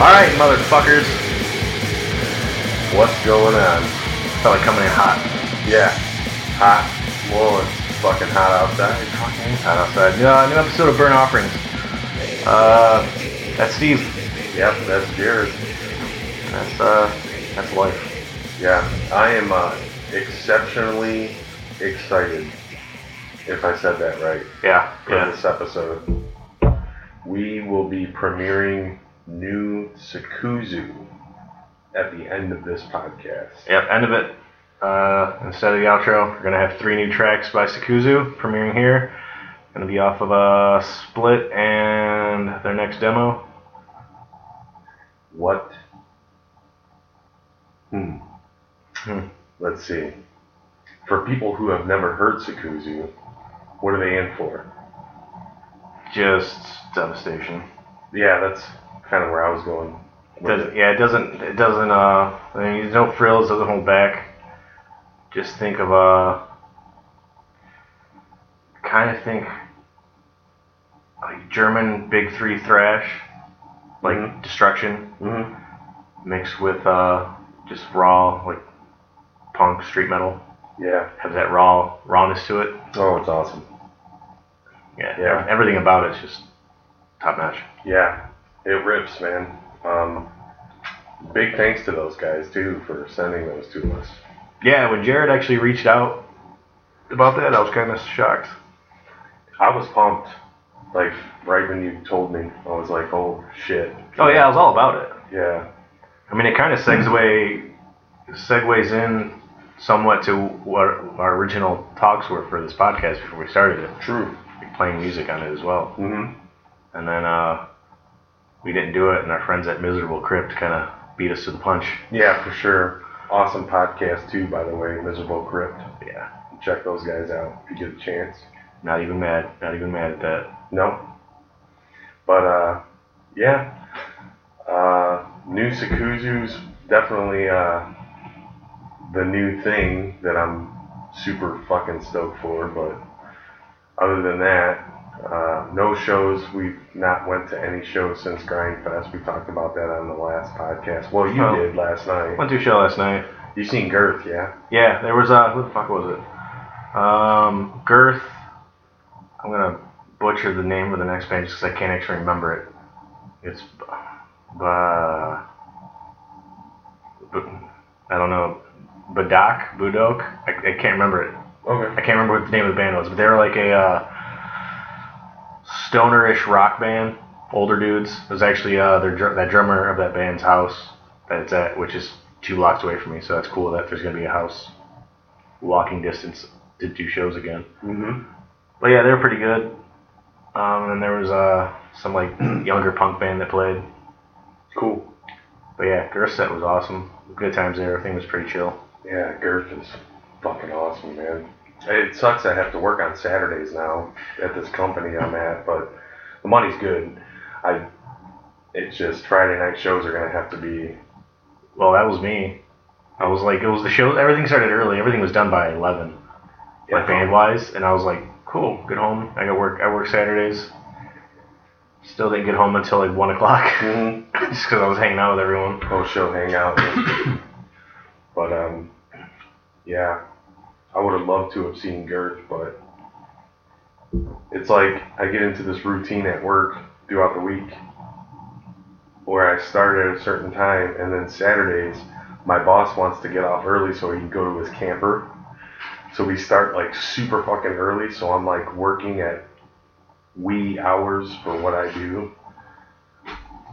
All right, motherfuckers. What's going on? Felt like coming in hot. Yeah, hot. Well, it's fucking hot outside. Hot outside. New, uh, new episode of Burn Offerings. Uh, that's Steve. Yep, that's Jared. That's uh, that's life. Yeah, I am uh, exceptionally excited. If I said that right, Yeah, for yeah. this episode, we will be premiering new Sakuzu at the end of this podcast. Yep, end of it. Uh, instead of the outro, we're gonna have three new tracks by Sakuzu premiering here. Gonna be off of a split and their next demo. What? Hmm. Hmm. Let's see. For people who have never heard Sakuzu, what are they in for? Just devastation. Yeah, that's kind of where I was going. Does, it. yeah, it doesn't. It doesn't. Uh, I mean, there's no frills. Doesn't hold back. Just think of uh, kind of think like German big three thrash, like Mhm. destruction Mhm. mixed with uh, just raw like punk street metal. Yeah. have that raw rawness to it. Oh, it's awesome. Yeah, Yeah. Everything about it's just top notch. Yeah, it rips, man. Um, big thanks to those guys too for sending those to us. Yeah, when Jared actually reached out about that, I was kind of shocked. I was pumped. Like right when you told me, I was like, "Oh shit!" Oh yeah, I was all about it. Yeah. I mean, it kind of segue segues in somewhat to what our original talks were for this podcast before we started it, True. like playing music on it as well. Mm-hmm. And then uh, we didn't do it, and our friends at Miserable Crypt kind of beat us to the punch. Yeah, for sure. Awesome podcast too, by the way. Miserable Crypt. Yeah, Check those guys out if you get a chance. not even mad, not even mad at that. No. But uh, yeah. Uh, new Sakuzu's definitely uh, the new thing that I'm super fucking stoked for. But other than that, uh, no shows. We've not went to any shows since Grindfest. We talked about that on the last podcast. Well, you Oh. did last night. Went to a show last night. You seen Girth, yeah? Yeah, there was uh, who the fuck was it? Um, Girth. I'm gonna butcher the name of the next band because I can't actually remember it. It's, uh, I don't know, Badak, Budok. I, I can't remember it. Okay. I can't remember what the name of the band was, but they were like a uh, stonerish rock band. Older dudes. It was actually uh, their dr- that drummer of that band's house that it's at, which is two blocks away from me. So that's cool that there's gonna be a house walking distance to do shows again. Mm-hmm. But yeah, they were pretty good. Um, and there was uh, some like younger punk band that played. Cool. But yeah, Girth set was awesome. Good times there. Everything was pretty chill. Yeah, Girth is fucking awesome, man. It sucks I have to work on Saturdays now at this company I'm at, but the money's good. I, it's just Friday night shows are gonna have to be. Well, that was me. I was like, it was the show. Everything started early. Everything was done by eleven. like band wise, and I was like, cool, get home. I got work. I work Saturdays. Still didn't get home until like one o'clock, Mhm. just because I was hanging out with everyone. Post show hangout. but um, yeah, I would have loved to have seen Girth, but it's like I get into this routine at work throughout the week where I start at a certain time, and then Saturdays, my boss wants to get off early so he can go to his camper. So we start like super fucking early, so I'm like working at wee hours for what I do.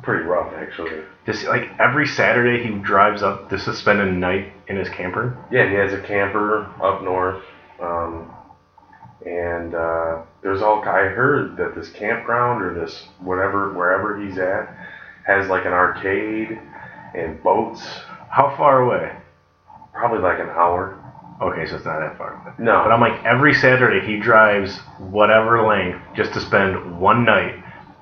Pretty rough, actually. Just like every Saturday, he drives up just to spend a night in his camper. Yeah, he has a camper up north, um, and uh, there's all. I heard that this campground or this whatever wherever he's at has like an arcade and boats. How far away? Probably like an hour. Okay, so it's not that far. away. No, But I'm like every Saturday he drives whatever length just to spend one night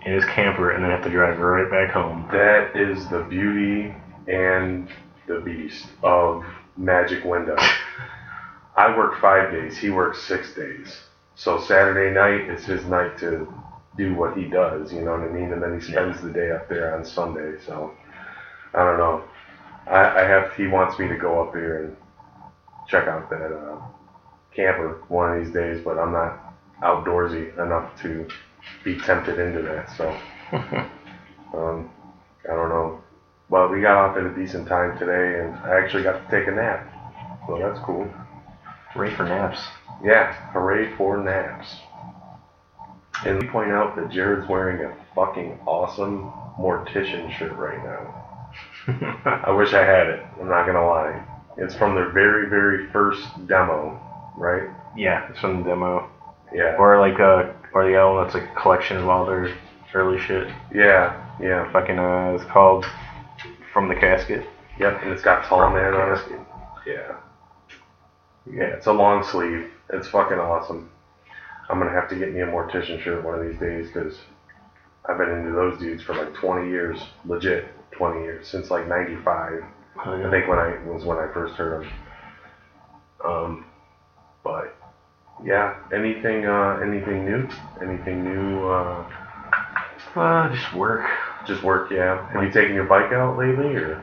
in his camper and then have to drive right back home. that is the beauty and the beast of Magic Window. I work five days. He works six days. So Saturday night is his night to do what he does. You know what I mean? And then he spends the day up there on Sunday. So I don't know. I, I have. He wants me to go up there and check out that uh, camper one of these days, but I'm not outdoorsy enough to be tempted into that. So um, I don't know. But we got off at a decent time today, and I actually got to take a nap. So that's cool. Hooray for naps. Yeah, hooray for naps. And we point out that Jared's wearing a fucking awesome mortician shirt right now. I wish I had it. I'm not gonna lie. It's from their very, very first demo, right? yeah, it's from the demo. Yeah. Or like uh or the one that's like a collection of all their early shit. Yeah. Yeah. Fucking uh it's called From the Casket. Yep. And it's got tall man on it. Yeah. Yeah. It's a long sleeve. It's fucking awesome. I'm gonna have to get me a mortician shirt one of these days because I've been into those dudes for like 20 years, legit 20 years since like '95. I think when I was when I first heard them. Um, but yeah, anything uh, anything new? Anything new? Uh, Uh, just work. just work, yeah. Have you taken your bike out lately, or?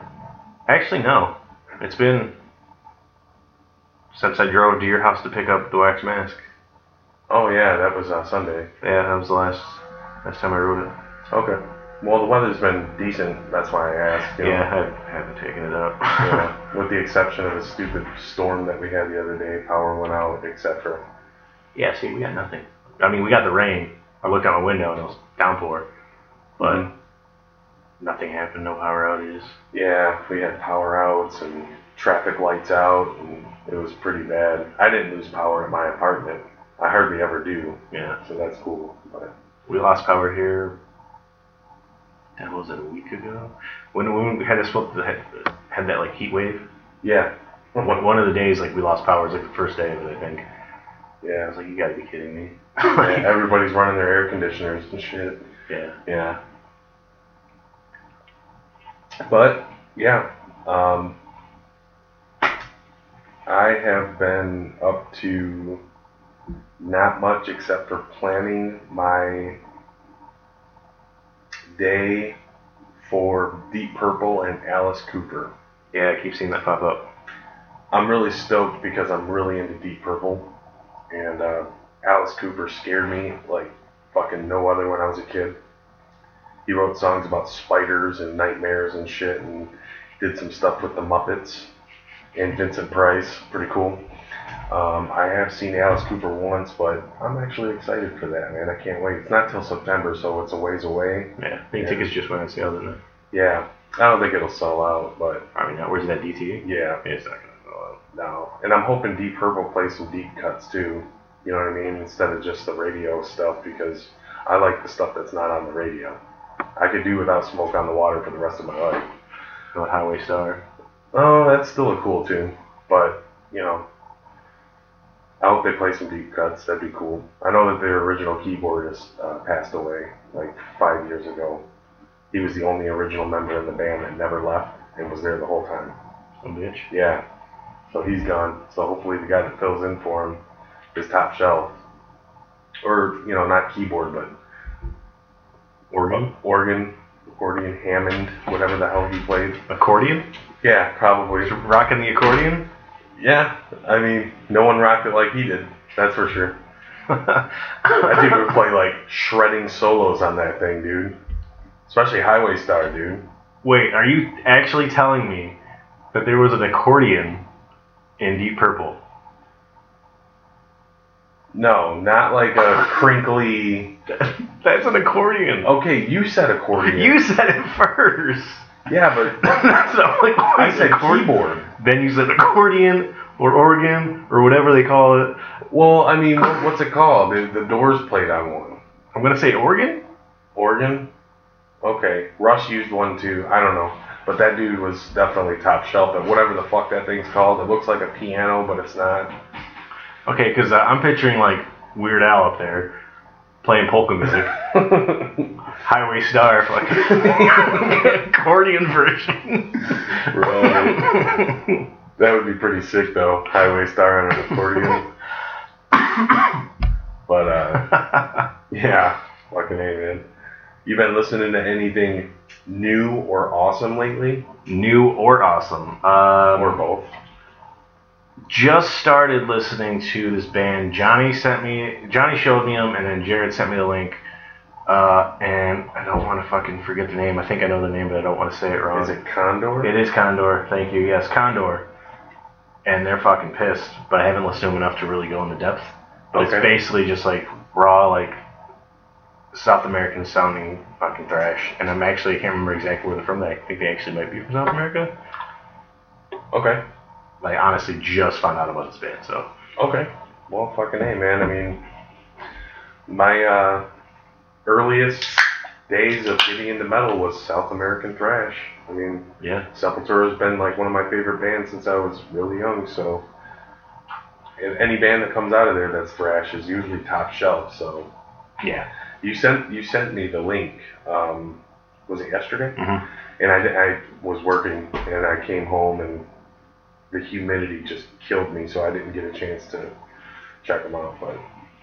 Actually, no. It's been since I drove to your house to pick up the wax mask. Oh yeah, that was uh, Sunday. Yeah, that was the last last time I rode it. Okay. Well, the weather's been decent. That's why I asked. you know. Yeah, I haven't taken it out. Yeah, with the exception of a stupid storm that we had the other day, power went out, etc. yeah, see, we got nothing. I mean, we got the rain. I looked out my window and it was downpour, but Mhm. nothing happened. No power outages. Yeah, we had power outs and traffic lights out, and it was pretty bad. I didn't lose power in my apartment. I hardly ever do, Yeah, so that's cool. But we lost power here. That was it a week ago when when we had this had, had that like heat wave. yeah, One, one of the days like we lost power. It was like the first day of it. I think. I was like, you gotta be kidding me. yeah. Everybody's running their air conditioners and shit. yeah. Yeah. But yeah, um, I have been up to not much except for planning my day for Deep Purple and Alice Cooper. Yeah, I keep seeing that pop up. I'm really stoked because I'm really into Deep Purple, and uh, Alice Cooper scared me like fucking no other when I was a kid. He wrote songs about spiders and nightmares and shit, and did some stuff with the Muppets and Vincent Price. Pretty cool. Um, I have seen Alice Cooper once, but I'm actually excited for that, man. I can't wait. It's not till September, so it's a ways away. Yeah, I think tickets just went on sale, didn't it? Yeah, I don't think it'll sell out, but I mean, where's that DT? yeah, Yeah, it's not gonna. No, and I'm hoping Deep Purple plays some deep cuts too. You know what I mean? Instead of just the radio stuff, because I like the stuff that's not on the radio. I could do without Smoke on the Water for the rest of my life. What Highway Star? Oh, that's still a cool tune, but you know, I hope they play some deep cuts. That'd be cool. I know that their original keyboardist uh, passed away like five years ago. He was the only original member of the band that never left and was there the whole time. Some bitch. Yeah. So he's gone. So hopefully the guy that fills in for him is top shelf. Or, you know, not keyboard, but Organ? organ, accordion, Hammond, whatever the hell he played. Accordion? Yeah, probably. Rocking the accordion? Yeah. I mean, no one rocked it like he did. That's for sure. That dude would play like shredding solos on that thing, dude. Especially Highway Star, dude. Wait, are you actually telling me that there was an accordion in Deep Purple? No, not like a crinkly. That's an accordion. Okay, you said accordion. You said it first. Yeah, but That's not like I said accordion. keyboard. Then you said accordion or organ or whatever they call it. Well, I mean, what- what's it called? The, the Doors played on one. I'm gonna say organ. Organ? Okay. Rush used one too. I don't know. But that dude was definitely top shelf at whatever the fuck that thing's called. It looks like a piano, but it's not. Okay, because uh, I'm picturing like Weird Al up there playing polka music. Highway Star, fucking accordion version. Right. that would be pretty sick though. Highway Star on an accordion. but uh, yeah. Fucking A, man. You been listening to anything new or awesome lately? New or awesome? Um, Or both? just started listening to this band. Johnny sent me, Johnny showed me them, and then Jared sent me the link. Uh, and I don't want to fucking forget the name. I think I know the name, but I don't want to say it wrong. Is it Condor? It is Condor. Thank you. Yes, Condor. And they're fucking pissed, but I haven't listened to them enough to really go into depth. But Okay. it's basically just like raw, like South American sounding fucking thrash. And I'm actually I can't remember exactly where they're from. I think they actually might be from South America. Okay. I honestly just found out about this band, so Okay. Well, fucking A, man. I mean, my uh, earliest days of getting into metal was South American thrash. I mean, yeah. Sepultura has been like one of my favorite bands since I was really young. So, and any band that comes out of there that's thrash is usually top shelf. So, Yeah. You sent you sent me the link. Um, was it yesterday? Mhm. And I, I was working and I came home and the humidity just killed me, so I didn't get a chance to check them out. But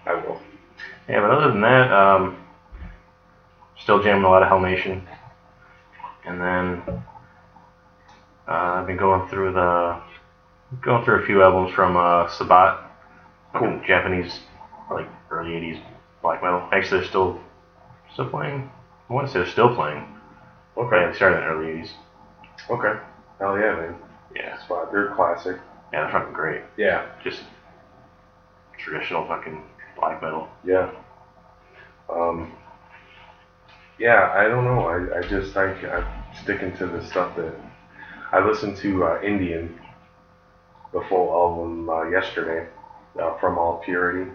I will. Yeah, but other than that, um, still jamming a lot of Hellnation. And then uh, I've been going through the going through a few albums from uh, Sabbat, cool Japanese like early '80s black metal. Actually, they're still still playing. I want to say they're still playing. Yeah, Okay. they started in the early '80s. Okay. Hell yeah, man. Yeah, Spot. They're classic. yeah, they're fucking great. Yeah. Just traditional fucking black metal. Yeah. Um, yeah, I don't know. I, I just I, I'm sticking to the stuff that I listened to uh, Indian, the full album uh, yesterday uh, from All Purity.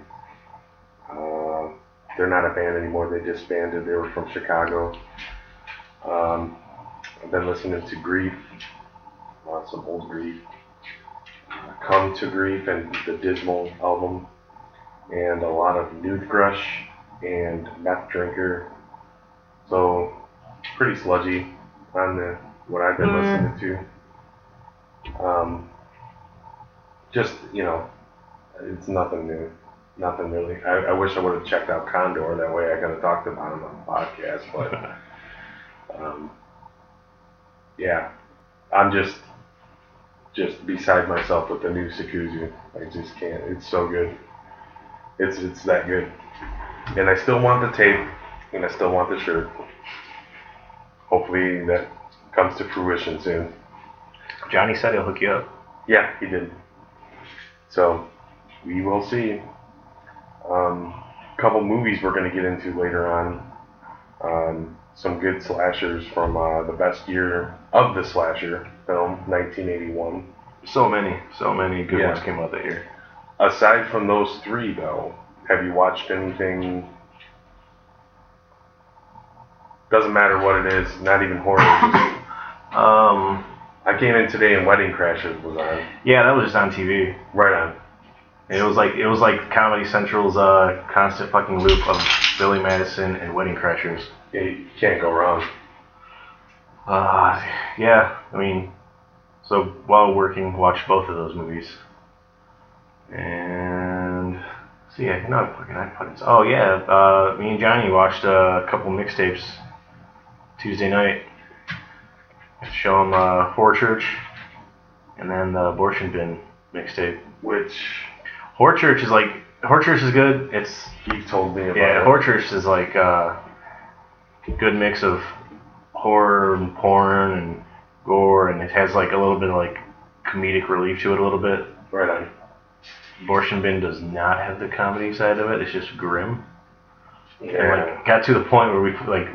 Uh, they're not a band anymore. They disbanded. They were from Chicago. Um, I've been listening to Grief, uh, some old Grief. Uh, Come to Grief and the Dismal album and a lot of Noothgrush and Meth Drinker. So pretty sludgy on the what I've been Mm. listening to. Um, just you know, it's nothing new, nothing really. I, I wish I would have checked out Condor. That way I could have talked about him on the podcast. But um, yeah, I'm just just beside myself with the new Sakuzu. I just can't. It's so good. It's it's that good. And I still want the tape, and I still want the shirt. Hopefully that comes to fruition soon. Johnny said he'll hook you up. Yeah, he did. So we will see. Um, couple movies we're going to get into later on. Um, some good slashers from uh, the best year of the slasher film, 1981. So many, so many good Yeah. ones came out that year. Aside from those three, though, have you watched anything? Doesn't matter what it is, not even horror. Um, I came in today and Wedding Crashers was on. yeah, that was just on TV. Right on. It was like it was like Comedy Central's uh, constant fucking loop of Billy Madison and Wedding Crashers. Yeah, you can't go wrong. Uh, yeah, I mean, so while working, watched both of those movies. And see, I know fucking iPods. Oh yeah, uh, me and Johnny watched uh, a couple mixtapes Tuesday night. Show him uh, Horror Church, and then the Abortion Bin mixtape. Which Horror Church is like Horror Church is good. It's you told me about. yeah, it. Horror Church is like a good mix of horror and porn and gore, and it has like a little bit of like comedic relief to it a little bit. Right on. Abortion Bin does not have the comedy side of it. It's just grim. And like got to the point where we like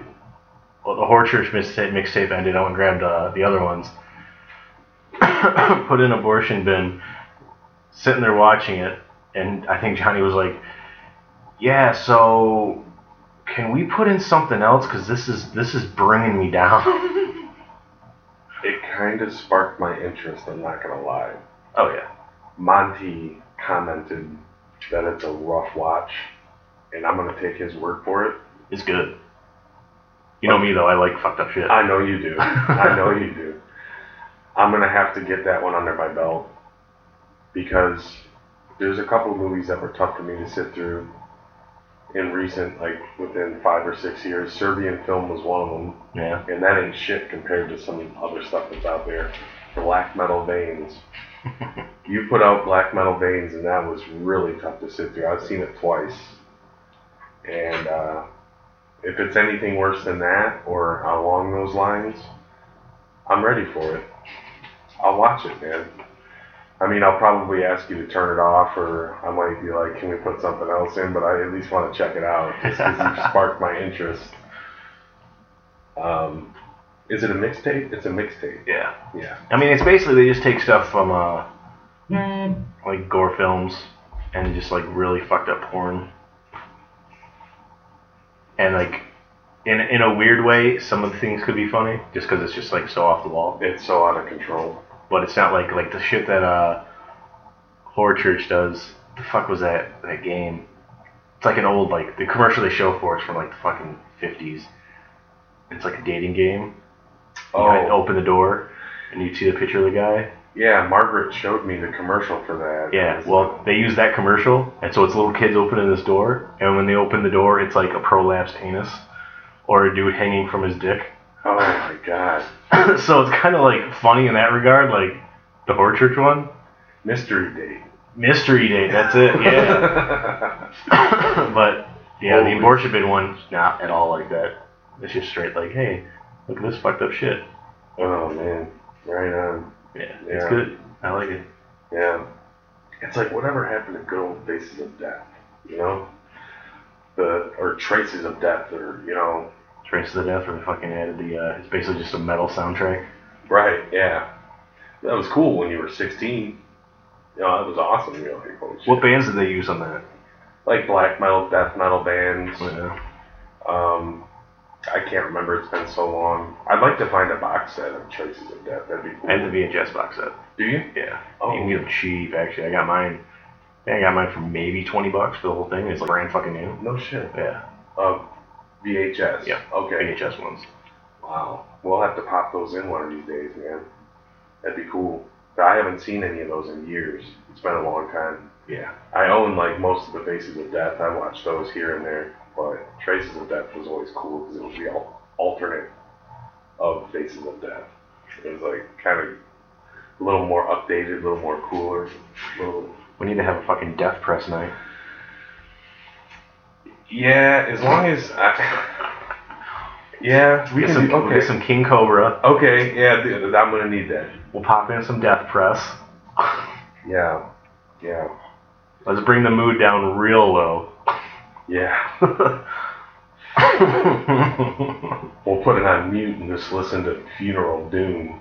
well, the Horror Church mixtape, mixtape ended. I went and grabbed uh, the other ones, put in Abortion Bin, sitting there watching it, and I think Johnny was like, "Yeah, so can we put in something else? Because this is this is bringing me down." It kind of sparked my interest. I'm not gonna lie. oh yeah, Monty commented that it's a rough watch, and I'm gonna take his word for it. it's good. You know me though. I like fucked up shit. I know you do. I know you do. I'm gonna have to get that one under my belt because there's a couple movies that were tough for me to sit through, in recent, like within five or six years. Serbian film was one of them, Yeah. and that ain't shit compared to some other stuff that's out there. Black Metal Veins. You put out Black Metal Veins, and that was really tough to sit through. I've seen it twice, and uh, if it's anything worse than that or along those lines, I'm ready for it. I'll watch it, man. I mean, I'll probably ask you to turn it off, or I might be like, "Can we put something else in?" But I at least want to check it out just because you sparked my interest. Um, is it a mixtape? It's a mixtape. Yeah. Yeah. I mean, it's basically they just take stuff from uh, like gore films and just like really fucked up porn, and like in in a weird way, some of the things could be funny just because it's just like so off the wall. It's so out of control. But it's not like like the shit that uh, Horror Church does. The fuck was that that game? It's like an old like the commercial they show for it's from like the fucking fifties. It's like a dating game. You Oh, open the door and you see the picture of the guy. yeah. Margaret showed me the commercial for that. Yeah, well, they use that commercial, and so it's little kids opening this door, and when they open the door, it's like a prolapsed anus, or a dude hanging from his dick. Oh my god. so it's kind of like funny in that regard, like the horror church one. Mystery date. Mystery date, that's it, yeah. but yeah, the Holy abortion bin one's not at all like that. It's just straight like, hey, look at this fucked up shit. oh man. Right on. Yeah, Yeah. it's good. I like it. Yeah. It's like whatever happened to good old faces of death, you know? The or traces of death or you know Trace of the Death, where they fucking added the, uh, it's basically just a metal soundtrack. Right, yeah. That was cool when you were sixteen. You know, that was awesome, you know. What bands did they use on that? like black metal, death metal bands. Yeah. Um I can't remember, it's been so long. I'd like to find a box set of Traces of Death, that'd be cool. And the VHS box set. Do you? Yeah. Oh. You can get them cheap, actually. I got mine. I I got mine for maybe 20 bucks for the whole thing. It's like brand fucking new. No shit. Yeah. Uh, VHS. Yeah. Okay. VHS ones. Wow. We'll have to pop those in one of these days, man. That'd be cool. I haven't seen any of those in years. It's been a long time. Yeah. I own like most of the Faces of Death. I watched those here and there, but Traces of Death was always cool because it was the alternate of Faces of Death. It was like kind of a little more updated, a little more cooler. Little, We need to have a fucking death press night. Yeah, as long as I, yeah, we Get can some, do, okay. get some King Cobra. Okay, yeah, th- I'm gonna need that. We'll pop in some death press. Yeah, yeah, Let's bring the mood down real low. yeah. We'll put it on mute and just listen to Funeral Doom.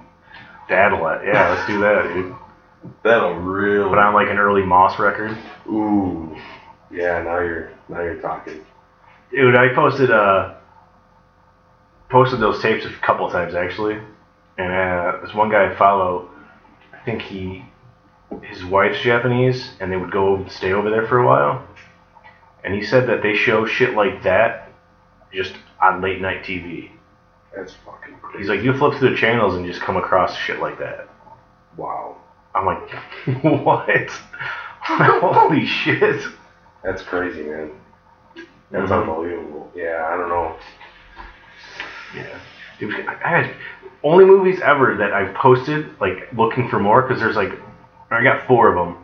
That'll let. Yeah, let's do that, dude. That'll really. Put on like an early Moss record. Ooh. Yeah, now you're now you're talking. Dude, I posted uh posted those tapes a couple of times actually, and uh, this one guy I follow, I think he his wife's Japanese, and they would go stay over there for a while, and he said that they show shit like that just on late night TV. That's fucking crazy. He's like, you flip through the channels and just come across shit like that. wow. I'm like, what? Holy shit! That's crazy, man. That's Mhm. unbelievable. Yeah, I don't know. Yeah. Dude, I I had only movies ever that I've posted, like looking for more, because there's like, I got four of them.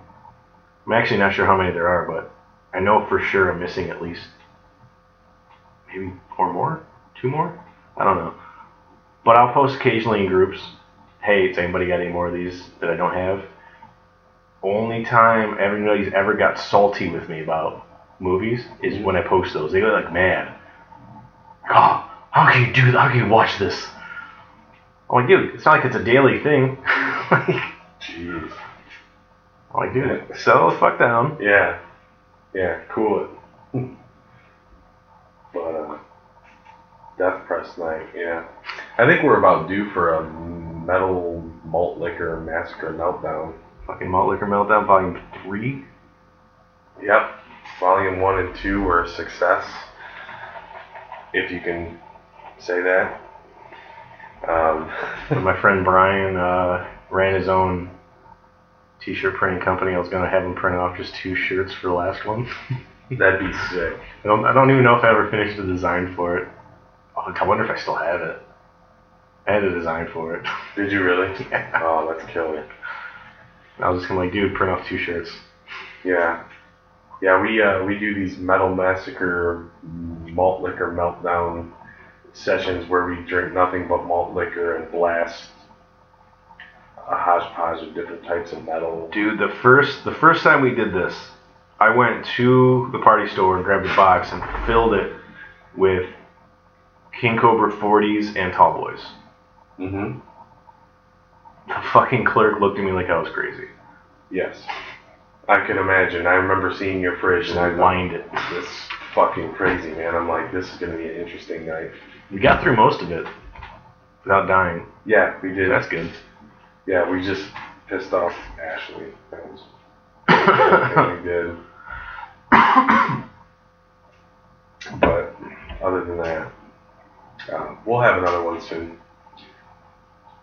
I'm actually not sure how many there are, but I know for sure I'm missing at least maybe four more, two more. I don't know. But I'll post occasionally in groups. Hey, has anybody got any more of these that I don't have? Only time everybody's ever got salty with me about movies is when I post those. They go like mad. Oh, how can you do that? How can you watch this? I'm like, dude, it's not like it's a daily thing. like, Jeez. I'm like, dude, settle the fuck down. Yeah. Yeah, cool it. but uh Death Press night, yeah. I think we're about due for a metal malt liquor massacre meltdown. Fucking Malt Liquor Meltdown Volume 3. Yep. Volume one and two were a success. If you can say that. Um, my friend Brian uh, ran his own t shirt printing company, I was going to have him print off just two shirts for the last one. That'd be sick. I don't, I don't even know if I ever finished the design for it. Oh, I wonder if I still have it. I had a design for it. Did you really? Yeah. Oh, that's killer. I was just gonna like, dude, print off two shirts. Yeah. Yeah, we uh, we do these metal massacre malt liquor meltdown sessions where we drink nothing but malt liquor and blast a hodgepodge of different types of metal. Dude, the first the first time we did this, I went to the party store and grabbed a box and filled it with King Cobra 40s and Tall Boys. Mm-hmm. The fucking clerk looked at me like I was crazy. Yes. I can imagine. I remember seeing your fridge and I lined it. this fucking crazy, man. I'm like, this is gonna be an interesting night. We got through most of it without dying. Yeah, we did. That's good. Yeah, we just pissed off Ashley. That was we did. But other than that, uh, we'll have another one soon.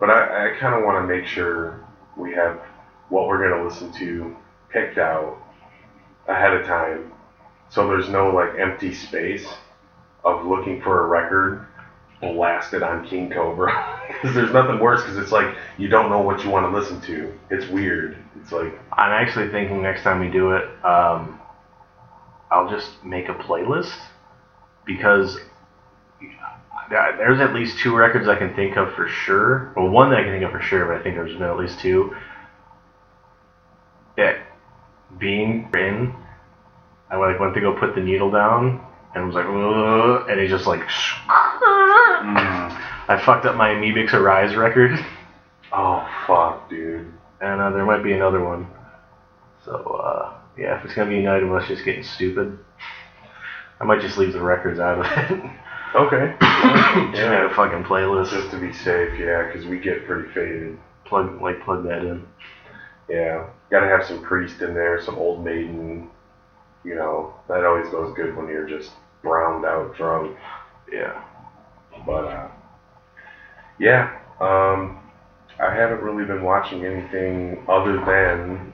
But I, I kind of want to make sure we have what we're going to listen to picked out ahead of time, so there's no like empty space of looking for a record blasted on King Cobra. Because there's nothing worse. Because it's like you don't know what you want to listen to. It's weird. It's like I'm actually thinking next time we do it, um, I'll just make a playlist because there's at least two records I can think of for sure. Well, one that I can think of for sure, but I think there's been at least two. Yeah, being in, I like went to go put the needle down and was like, "Ugh," and he just like, I fucked up my Amebix Arise record, oh fuck, dude. and uh, there might be another one. So uh, yeah, if it's gonna be a night of us just getting stupid, I might just leave the records out of it. Okay. Yeah. a fucking playlist. Just to be safe, yeah, because we get pretty faded. plug like plug that in. Yeah, gotta have some priest in there, some old maiden. You know, that always goes good when you're just browned out drunk. Yeah. But uh, yeah, um, I haven't really been watching anything other than.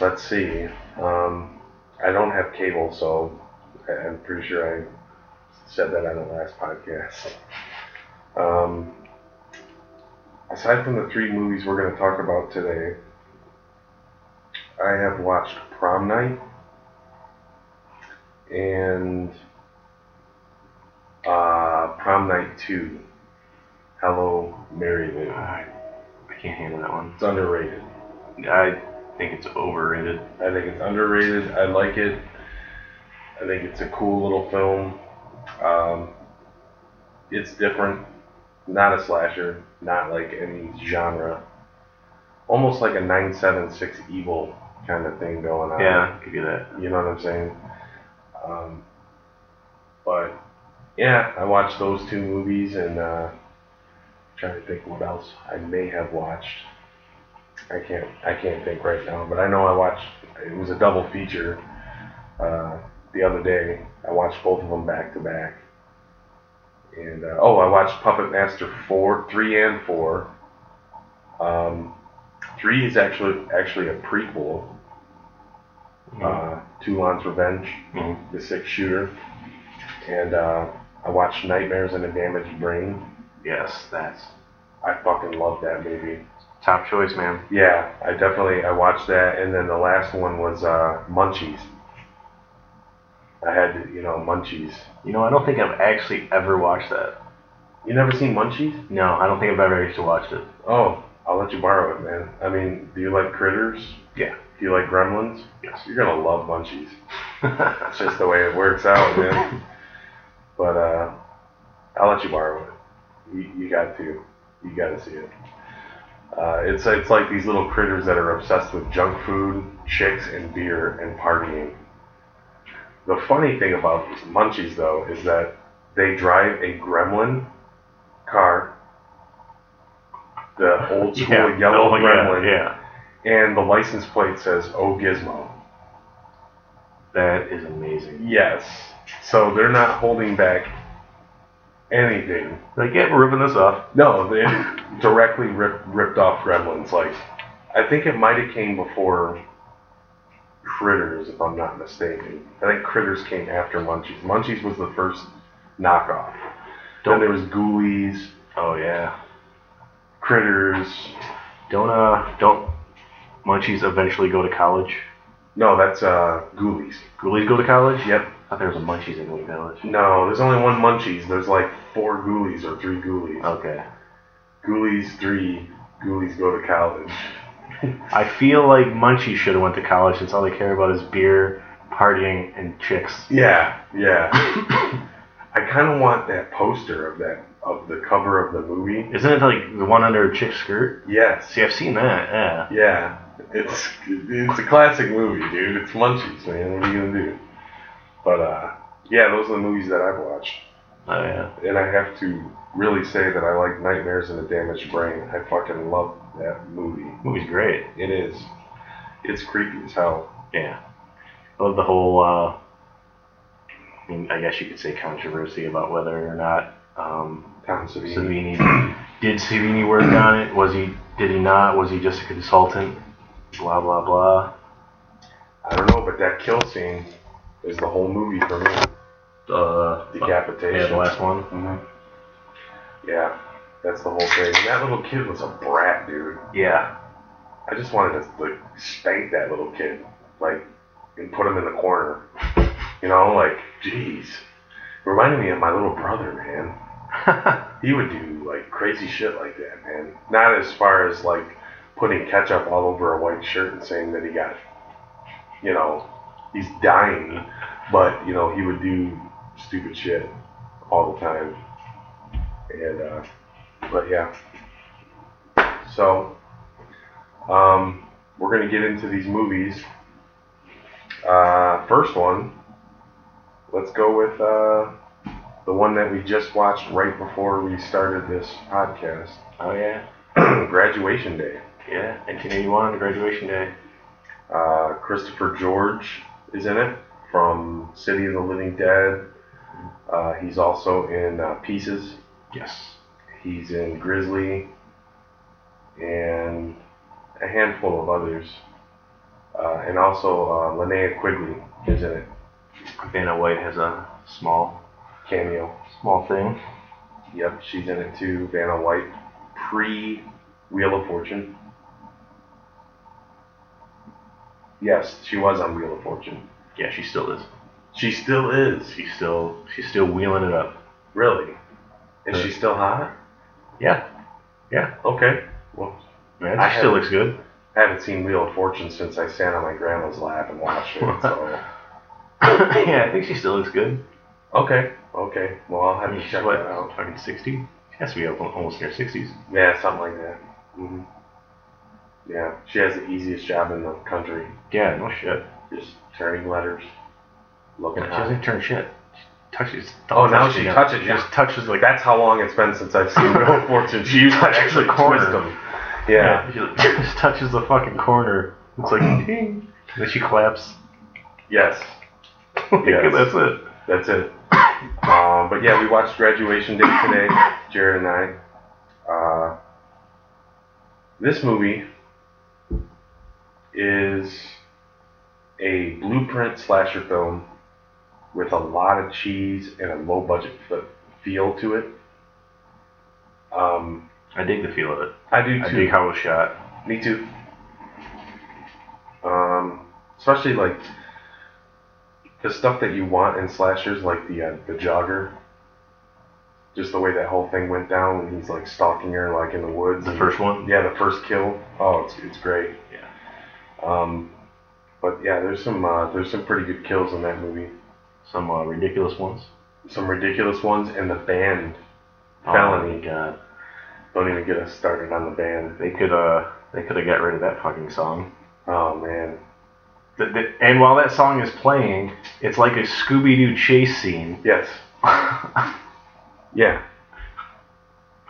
Let's see. Um, I don't have cable, so I'm pretty sure I said that on the last podcast. Um, aside from the three movies we're going to talk about today, I have watched Prom Night and uh, Prom Night 2. Hello, Mary Lou. I can't handle that one. It's underrated. I think it's overrated. I think it's underrated. I like it. I think it's a cool little film. Um, it's different. Not a slasher. Not like any genre. Almost like a 976 evil kind of thing going on. Yeah, give you that. You know what I'm saying? Um, but yeah, I watched those two movies and uh, trying to think what else I may have watched. I can't I can't think right now, but I know I watched. It was a double feature uh, the other day. I watched both of them back to back. And uh, oh, I watched Puppet Master four, three, and four. Um, three is actually actually a prequel uh, Toulon's Revenge, Mhm. the six shooter, and uh, I watched Nightmares and a Damaged Brain. Yes, that's I fucking love that movie. top choice, man. Yeah, I definitely I watched that, and then the last one was uh, Munchies. I had you know Munchies. You know, I don't think I've actually ever watched that. You never seen Munchies? No, I don't think I've ever actually watched it. Oh, I'll let you borrow it, man. I mean, do you like critters? Yeah. Do you like Gremlins? Yes. You're gonna love Munchies. It's just the way it works out, man. But uh, I'll let you borrow it. You, you got to. You got to see it. Uh, it's it's like these little critters that are obsessed with junk food, chicks, and beer and partying. The funny thing about these Munchies, though, is that they drive a Gremlin car, the old school yellow oh, yeah, Gremlin, Yeah, and the license plate says "Oh Gizmo." that is amazing. Yes. So they're not holding back anything. Like, yeah, we're ripping this off. No, they directly rip, ripped off Gremlins. Like, I think it might have came before Critters, if I'm not mistaken. I think Critters came after Munchies. Munchies was the first knockoff. Don't, Then there was Ghoulies, Oh yeah. Critters. Don't uh don't munchies eventually go to college? No, that's uh Ghoulies. Ghoulies go to college? Yep. I thought there was a munchies in to college. No, there's only one Munchies. There's like four Ghoulies or three Ghoulies. Okay. Ghoulies three. Ghoulies go to college. I feel like Munchie should have went to college since all they care about is beer, partying, and chicks. Yeah, yeah. I kind of want that poster of that of the cover of the movie. Isn't it like the one under a chick's skirt? Yes. See, I've seen that. Yeah. Yeah. It's it's a classic movie, dude. It's Munchies, man. What are you gonna do? But uh, yeah, those are the movies that I've watched, Oh yeah. and I have to really say that I like Nightmares and a Damaged Brain. I fucking love that movie. Movie's great. It is. It's creepy as hell. Yeah. I love the whole. Uh, I mean, I guess you could say controversy about whether or not um, Tom Savini. Savini did Savini work on it. Was he? Did he not? Was he just a consultant? Blah blah blah. I don't know, but that kill scene is the whole movie for me. Uh, Decapitation. yeah, the last one. hmm Yeah, that's the whole thing. And that little kid was a brat, dude. Yeah. I just wanted to like spank that little kid, like, and put him in the corner. You know, like, jeez. Reminded me of my little brother, man. He would do like crazy shit like that, man. Not as far as like putting ketchup all over a white shirt and saying that he got, you know, he's dying, but you know he would do stupid shit all the time. And uh, but yeah. So, um, we're gonna get into these movies. Uh, first one. Let's go with uh, the one that we just watched right before we started this podcast. oh yeah. Graduation Day. Yeah. 1981, graduation day. Uh, Christopher George is in it from City of the Living Dead. Uh, he's also in uh, Pieces. Yes. He's in Grizzly and a handful of others. Uh, and also uh, Linnea Quigley is in it. Vanna White has a small, Cameo. small thing. Yep, she's in it too. Vanna White, pre Wheel of Fortune. Yes, she was on Wheel of Fortune. Yeah, she still is. She still is. She's still, she's still wheeling it up. Really? Is she still hot? Yeah. Yeah. Okay. Well, Man, I she still haven't- looks good. I haven't seen Wheel of Fortune since I sat on my grandma's lap and watched it. So yeah, I think she still looks good. okay, okay. Well, I'll I have mean, to she's check what, that out. fucking 60? She has to be up almost in her 60s. Yeah, something like that. hmm Yeah, she has the easiest job in the country, Yeah, no shit. just turning letters, looking She doesn't turn shit. She touches. Oh, now she touches, She yeah. just touches like That's how long it's been since I've seen of Fortune. She used to Touches actually the corner. them. Yeah. She just touches the fucking corner. It's like ding. And then she claps. Yes. Yes. That's it. That's it. Um, but yeah, we watched Graduation Day today, Jared and I. Uh, this movie is a blueprint slasher film with a lot of cheese and a low budget f- feel to it. Um, I dig the feel of it. I do I too. dig how it was shot. Me too. Um, especially like the stuff that you want in slashers, like the uh, the jogger. Just the way that whole thing went down when he's like stalking her, like in the woods. The first one. Yeah, the first kill. Oh, it's it's great. Yeah. Um, but yeah, there's some uh, there's some pretty good kills in that movie. Some uh, ridiculous ones. Some ridiculous ones, and the band. Oh Felony. my god. Don't even get us started on the band. They could uh they could have got rid of that fucking song. Oh man. The, the, and while that song is playing, it's like a Scooby Doo chase scene. Yes. Yeah.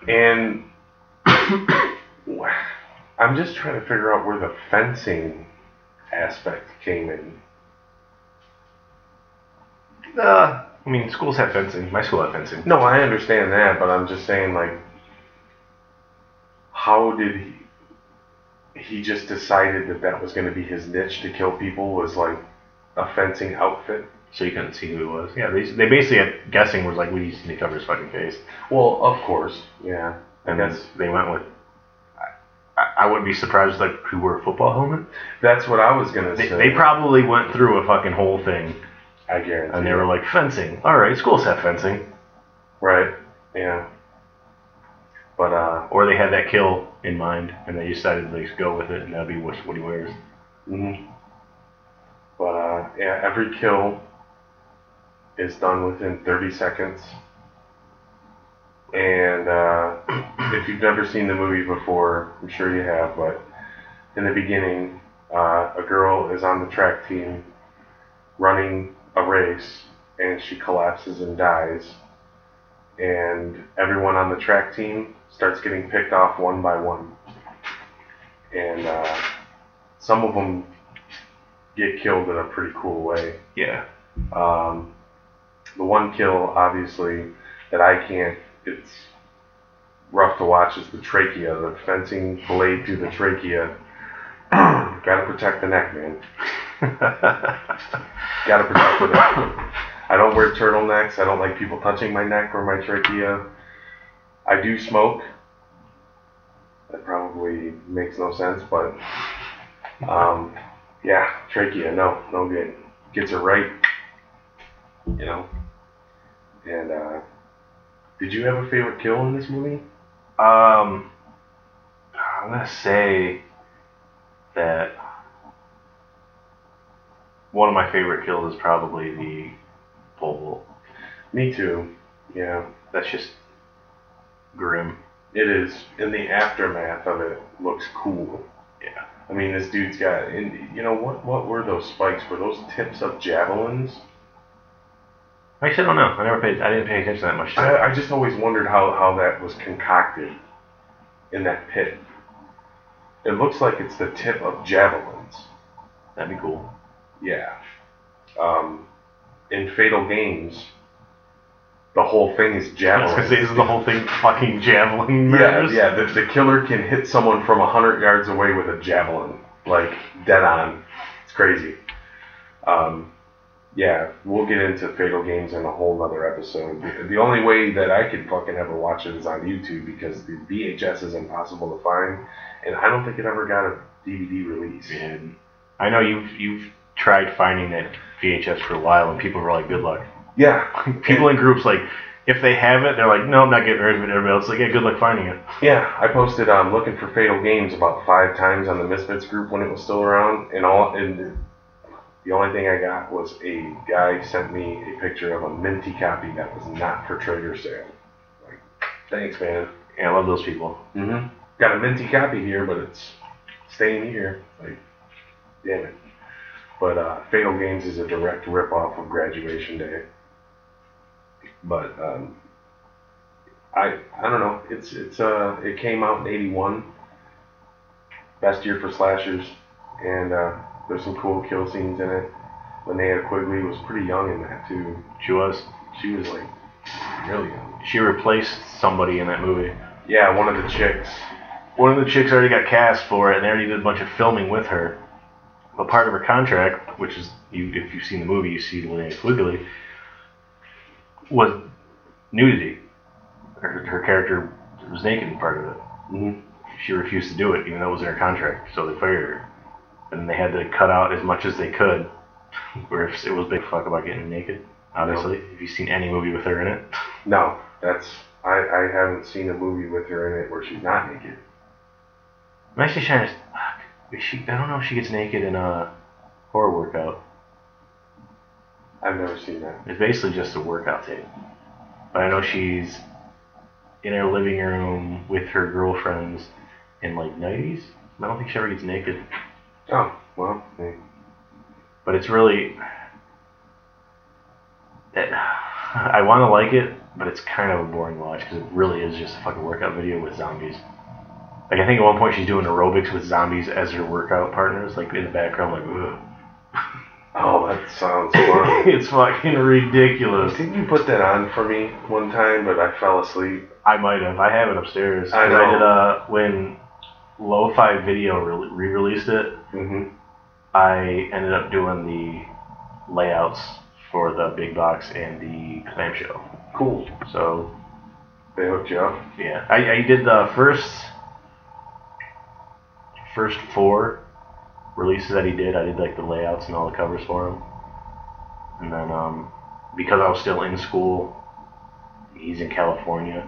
And I'm just trying to figure out where the fencing aspect came in. Uh, I mean, schools have fencing. My school had fencing. No, I understand that, but I'm just saying, like, how did he, he just decided that that was going to be his niche to kill people was like a fencing outfit. So you couldn't see who it was. Yeah, they, they basically had guessing was like we just need to cover his fucking face, Well, of course, yeah. And they went with. I, I wouldn't be surprised like who wore a football helmet. that's what I was gonna They, say. they probably went through a fucking whole thing, I guarantee. and they were like fencing. All right, schools have fencing, right, yeah. But uh, or they had that kill in mind, and they decided to like, go with it, and that'd be what, what he wears. mhm. but uh, yeah, every kill is done within 30 seconds. And uh, if you've never seen the movie before, I'm sure you have, but in the beginning, uh, a girl is on the track team running a race and she collapses and dies. And everyone on the track team starts getting picked off one by one. And uh, some of them get killed in a pretty cool way. Yeah. Um, the one kill, obviously, that I can't, it's rough to watch is the trachea, the fencing blade through the trachea. Gotta protect the neck, man. Gotta protect neck. I don't wear turtlenecks. I don't like people touching my neck or my trachea. I do smoke. That probably makes no sense, but um, yeah, trachea, no, no good. Gets it right, you know. And uh, did you have a favorite kill in this movie? Um, I'm gonna say that one of my favorite kills is probably the pole vault. Me too. Yeah, That's just grim. it is. In the aftermath of it, looks cool. Yeah. I mean, this dude's got, and you know what? What were those spikes? Were those tips of javelins? Actually, I don't know. I never paid. I didn't pay attention to that much. I, I just always wondered how, how that was concocted in that pit. It looks like it's the tip of javelins. That'd be cool. Yeah. Um, in Fatal Games, the whole thing is javelin. Because isn't the whole thing fucking javelin yeah, murders? yeah. The, the killer can hit someone from hundred yards away with a javelin, like dead on. It's crazy. Um, yeah, we'll get into Fatal Games in a whole other episode. The, the only way that I could fucking ever watch it is on YouTube because the VHS is impossible to find, and I don't think it ever got a DVD release. And I know you've you've tried finding that VHS for a while, and people were like, "Good luck." Yeah, People in groups like, if they have it, they're like, "No, I'm not getting rid of it." Everybody else like, "Yeah, good luck finding it." Yeah, I posted um, looking for Fatal Games about five times on the Misfits group when it was still around, and all and the only thing I got was a guy sent me a picture of a minty copy that was not for trader sale. Like, thanks, man. Yeah, I love those people. Mm-hmm. Got a minty copy here, but it's staying here. Like, damn it. But uh, Fatal Games is a direct rip-off of Graduation Day. But um, I I don't know. It's it's uh it came out in '81. Best year for slashers, and uh, there's some cool kill scenes in it. Linnea Quigley was pretty young in that too. She was. She was like really young. She replaced somebody in that movie. Yeah, one of the chicks. One of the chicks already got cast for it, and they already did a bunch of filming with her. But part of her contract, which is, you, if you've seen the movie, you see Linnea Quigley, was nudity. Her, her character was naked in part of it. Mhm. She refused to do it, even though it was in her contract, so they fired her. And they had to cut out as much as they could, where if it was big fuck about getting naked. Obviously, if you've seen any movie with her in it, No, that's I, I haven't seen a movie with her in it where she's not naked. I'm actually trying to. She, I don't know if she gets naked in a horror workout. I've never seen that. It's basically just a workout tape. But I know she's in her living room with her girlfriends in like 90s. I don't think she ever gets naked. Oh, well. But it's really. That, I want to like it, but it's kind of a boring watch because it really is just a fucking workout video with zombies. Like I think at one point she's doing aerobics with zombies as her workout partners, like in the background, like ugh. Oh, that sounds fun. it's fucking ridiculous. Didn't you put that on for me one time, but I fell asleep? I might have. I have it upstairs. I know. I did uh when Lo-Fi Video re- re-released it, hmm I ended up doing the layouts for the big box and the clamshell. Cool. So They hooked you up. yeah, I, I did the first first four releases that he did. I did like the layouts and all the covers for him, and then um, because I was still in school, he's in California.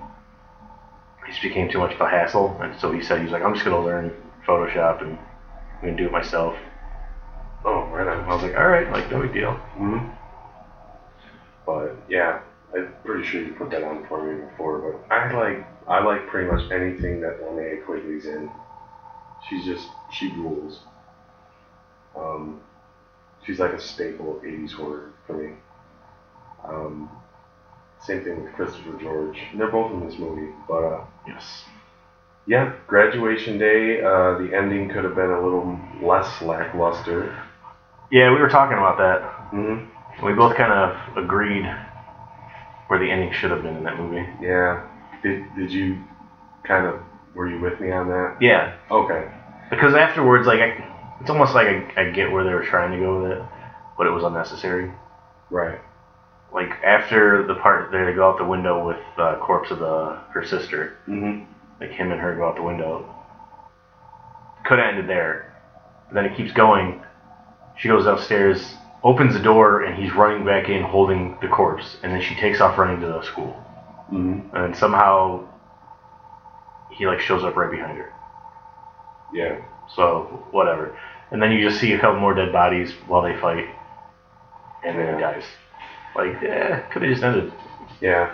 It just became too much of a hassle, and so he said he's like, I'm just gonna learn Photoshop and I'm gonna do it myself. Oh, right on. I was like, all right, like no big deal. hmm But yeah, I'm pretty sure you put that on for me before. But I like I like pretty much anything that Linnea Quigley's in. She's just she rules. Um, she's like a staple of '80s horror for me. Um, same thing with Christopher George. They're both in this movie, but uh, Yes. yeah, graduation day. Uh, the ending could have been a little less lackluster. Yeah, we were talking about that. hmm We both kind of agreed where the ending should have been in that movie. Yeah. Did did you kind of were you with me on that? Yeah, Okay. because afterwards, like, I, it's almost like I, I get where they were trying to go with it, but it was unnecessary. Right. Like after the part there, they go out the window with the corpse of the her sister. Mhm. Like him and her go out the window. Could have ended there. But then it keeps going. She goes upstairs, opens the door, and he's running back in holding the corpse. And then she takes off running to the school. Mhm. And then somehow he like shows up right behind her. Yeah. So whatever. And then you just see a couple more dead bodies while they fight, and then he Yeah. dies. Like, yeah, could have just ended. Yeah.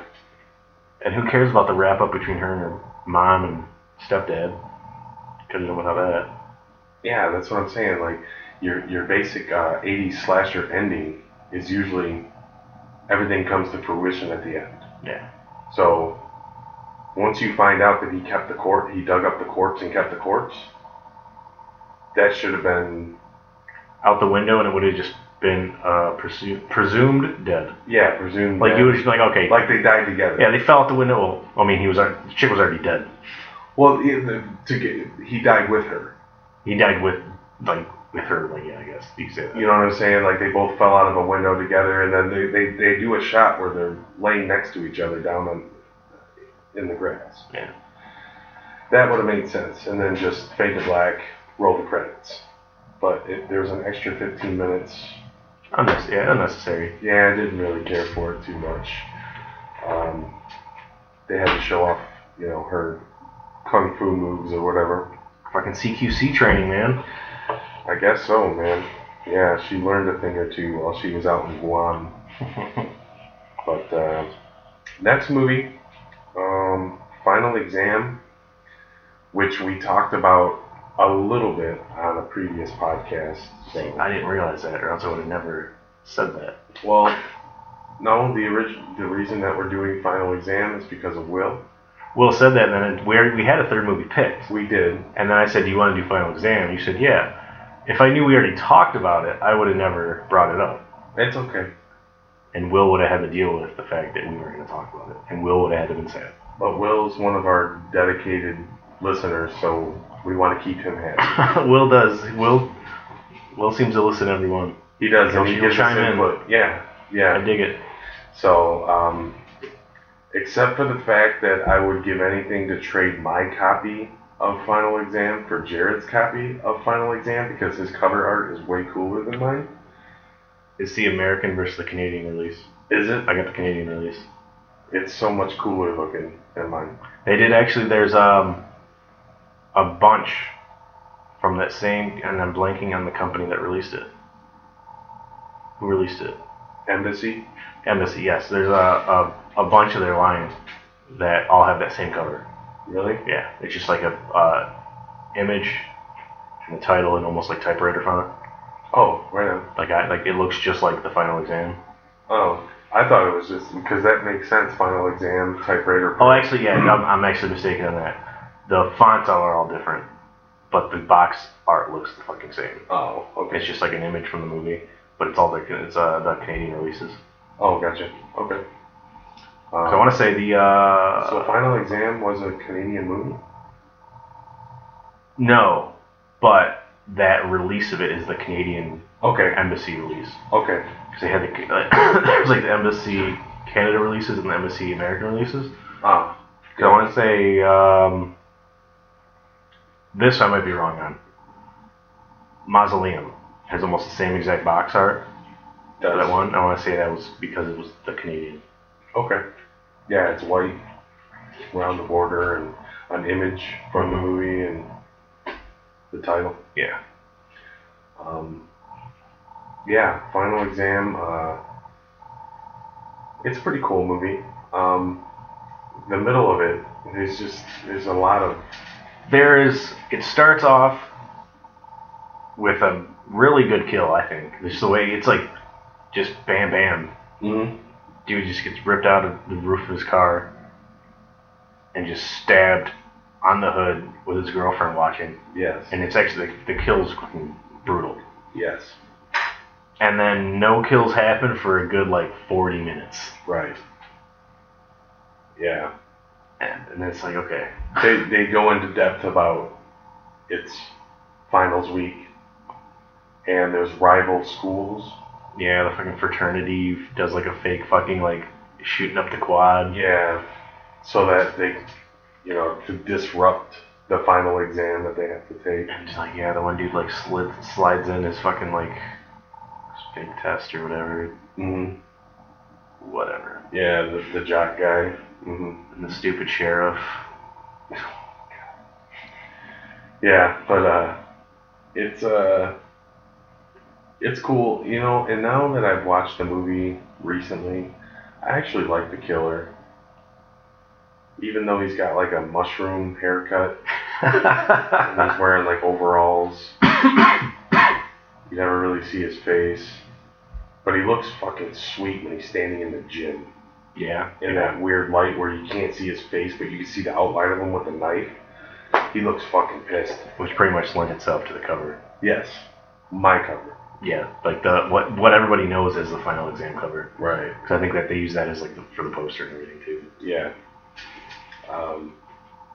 And who cares about the wrap up between her and her mom and stepdad? Could have done without that. Yeah, that's what I'm saying. Like your your basic uh, 80s slasher ending is usually everything comes to fruition at the end. Yeah. So once you find out that he kept the corpse, he dug up the corpse and kept the corpse. That should have been Out the window, and it would have just been uh, presu- presumed dead. yeah presumed. Like dead. you would just be like, okay, like they died together. yeah, they fell out the window. Well, I mean, he was the chick was already dead. Well, to get he died with her. He died with like with her. Like yeah, I guess you say that. You know what I'm saying? Like they both fell out of a window together, and then they, they, they do a shot where they're laying next to each other down on, in the grass. Yeah. That would have made sense, and then just fade to black, roll the credits. But it, there was an extra 15 minutes. Unnecessary. Yeah, unnecessary. Yeah, I didn't really care for it too much. Um, they had to show off, you know, her kung fu moves or whatever. Fucking CQC training, man. I guess so, man. Yeah, she learned a thing or two while she was out in Guam. But uh, next movie, um, Final Exam, which we talked about a little bit on a previous podcast. So, I didn't realize that, or else I would have never said that. well, no, the orig- the reason that we're doing Final Exam is because of Will. Will said that, and then we we had a third movie picked, We did. and then I said, "Do you want to do Final Exam?" You said, "Yeah." If I knew we already talked about it, I would have never brought it up, It's okay. And Will would have had to deal with the fact that we weren't going to talk about it, and Will would have had to been sad. But Will's one of our dedicated listeners, so we want to keep him happy. Will does. Will Will seems to listen to everyone. He does, and he gives us chime in. input. Yeah, I dig it. So, um, except for the fact that I would give anything to trade my copy of Final Exam for Jared's copy of Final Exam because his cover art is way cooler than mine. It's the American versus the Canadian release. Is it? I got the Canadian release. It's so much cooler looking than mine. They did actually. There's um a bunch from that same, and I'm blanking on the company that released it. Who released it? Embassy. Embassy. Yes, there's a a, a bunch of their line that all have that same cover. Really? Yeah, it's just like a uh, image and the title and almost like typewriter font. Oh, right on. Like I like it looks just like the final exam. Oh, I thought it was just because that makes sense. Final Exam typewriter. Oh, actually, yeah, I'm, I'm actually mistaken on that. The fonts are all different, but the box art looks the fucking same. Oh, okay. It's just like an image from the movie, but it's all the it's uh, the Canadian releases. Oh, gotcha. Okay. So I want to say the uh, So Final Exam was a Canadian movie. No, but that release of it is the Canadian Okay. embassy release. Okay. Because they had the there's like the embassy Canada releases and the embassy American releases. Ah. So I want to say um, this I might be wrong on. Mausoleum has almost the same exact box art. Does. That one I want to say that was because it was the Canadian. Okay. Yeah, it's white around the border and an image from the movie and the title. Yeah. Um, yeah, Final Exam. Uh, it's a pretty cool movie. Um, the middle of it, there's just there's a lot of There is. It starts off with a really good kill. I think just the way it's like, just bam bam. mm Dude just gets ripped out of the roof of his car and just stabbed on the hood with his girlfriend watching. yes And it's actually the, the kill's fucking brutal. yes And then no kills happen for a good like 40 minutes. right yeah And, and it's like okay, they they go into depth about its finals week and there's rival schools yeah, the fucking fraternity does like a fake fucking like shooting up the quad. Yeah, so that they, you know, to disrupt the final exam that they have to take. And just like yeah, the one dude like slid, slides in his fucking like fake test or whatever, hmm whatever. Yeah, the, the jock guy. Mm-hmm. And the stupid sheriff. Yeah, but uh, it's uh, it's cool, you know. And now that I've watched the movie recently, I actually like the killer. Even though he's got like a mushroom haircut and he's wearing like overalls, you never really see his face. But he looks fucking sweet when he's standing in the gym. yeah, in that weird light where you can't see his face, but you can see the outline of him with a knife. He looks fucking pissed. which pretty much lends itself to the cover. Yes, my cover. Yeah, like the what what everybody knows as the final exam cover. Right. Because I think that they use that as like the, for the poster and everything too. Yeah. Um,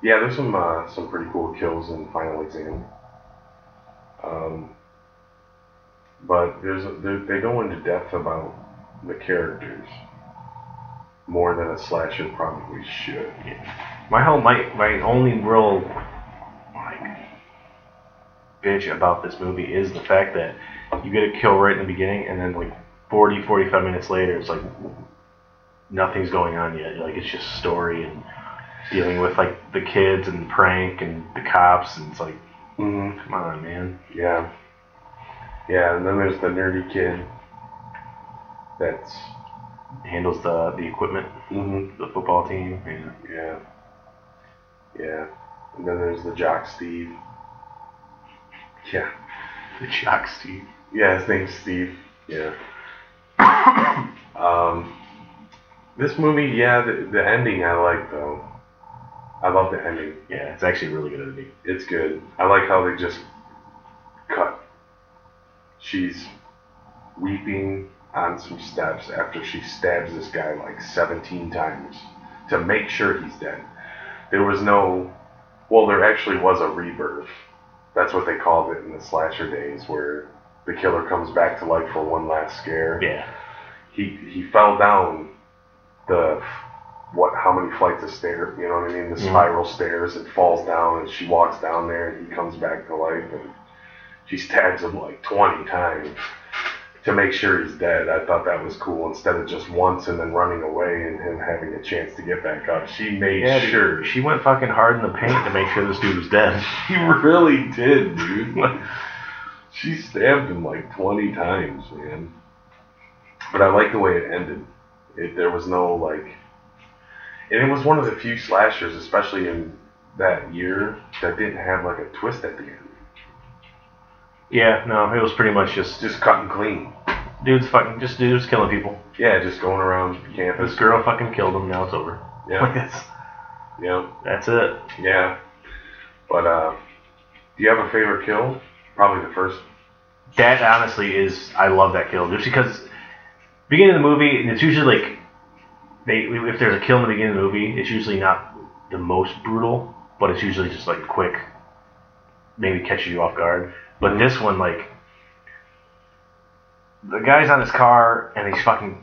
yeah, there's some uh, some pretty cool kills in Final Exam. Um, but there's a, they go into depth about the characters more than a slasher probably should. My whole my my only real like bitch about this movie is the fact that you get a kill right in the beginning and then like 40 45 minutes later it's like nothing's going on yet like it's just story and dealing with like the kids and prank and the cops and it's like Mm-hmm. come on man Yeah. Yeah, and then there's the nerdy kid that's handles the the equipment mm-hmm. the football team yeah Yeah. Yeah. And then there's the jock Steve. Yeah. the jock Steve Yeah, his name's Steve. Yeah. um, this movie, yeah, the, the ending I like though. I love the ending. yeah it's actually really good ending It's good. I like how they just cut. She's weeping on some steps after she stabs this guy like 17 times to make sure he's dead. There was no, well, there actually was a rebirth. That's what they called it in the slasher days, where the killer comes back to life for one last scare. yeah He he fell down the how many flights of stairs, you know what I mean, the Mhm. spiral stairs and falls down and she walks down there and he comes back to life and she stabs him like 20 times to make sure he's dead. I thought that was cool instead of just once and then running away and him having a chance to get back up. She made yeah dude, sure. she went fucking hard in the paint to make sure this dude was dead She really did, dude. she stabbed him like 20 times, man. But I like the way it ended. It, there was no like, and it was one of the few slashers, especially in that year, that didn't have like a twist at the end. Yeah, no, it was pretty much just Just cut and clean. dudes fucking just dudes killing people. Yeah, just going around campus. This girl fucking killed him. Now it's over. Like Yeah, that's yeah, that's it. yeah. But uh, do you have a favorite kill? Probably the first. That honestly is I love that kill just because beginning of the movie and it's usually like they if there's a kill in the beginning of the movie it's usually not the most brutal but it's usually just like quick maybe catches you off guard. But this one, like, the guy's on his car and he's fucking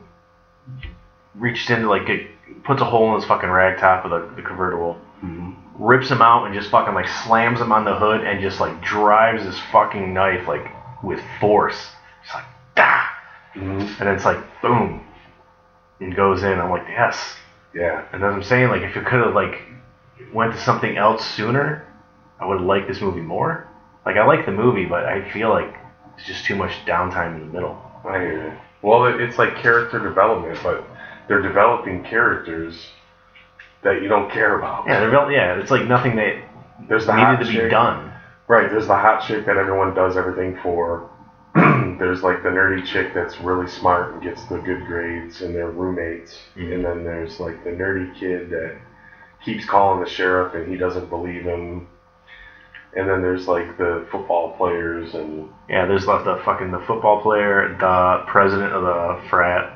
reached into like get, puts a hole in his fucking rag top of the, the convertible, Mm-hmm. rips him out and just fucking like slams him on the hood and just like drives his fucking knife like with force. It's like da, hmm and it's like boom, and goes in. I'm like yes, Yeah. and as I'm saying, like if it could have like went to something else sooner, I would have liked this movie more. Like I like the movie, but I feel like it's just too much downtime in the middle. I hear you. Well, it's like character development, but they're developing characters that you don't care about. Yeah, they're yeah. It's like nothing that There's the hot needed to be done. Right, there's the hot chick that everyone does everything for. there's like the nerdy chick that's really smart and gets the good grades and they're roommates. Mhm. And then there's like the nerdy kid that keeps calling the sheriff and he doesn't believe him. And then there's like the football players and Yeah, there's like the fucking the football player, the president of the frat,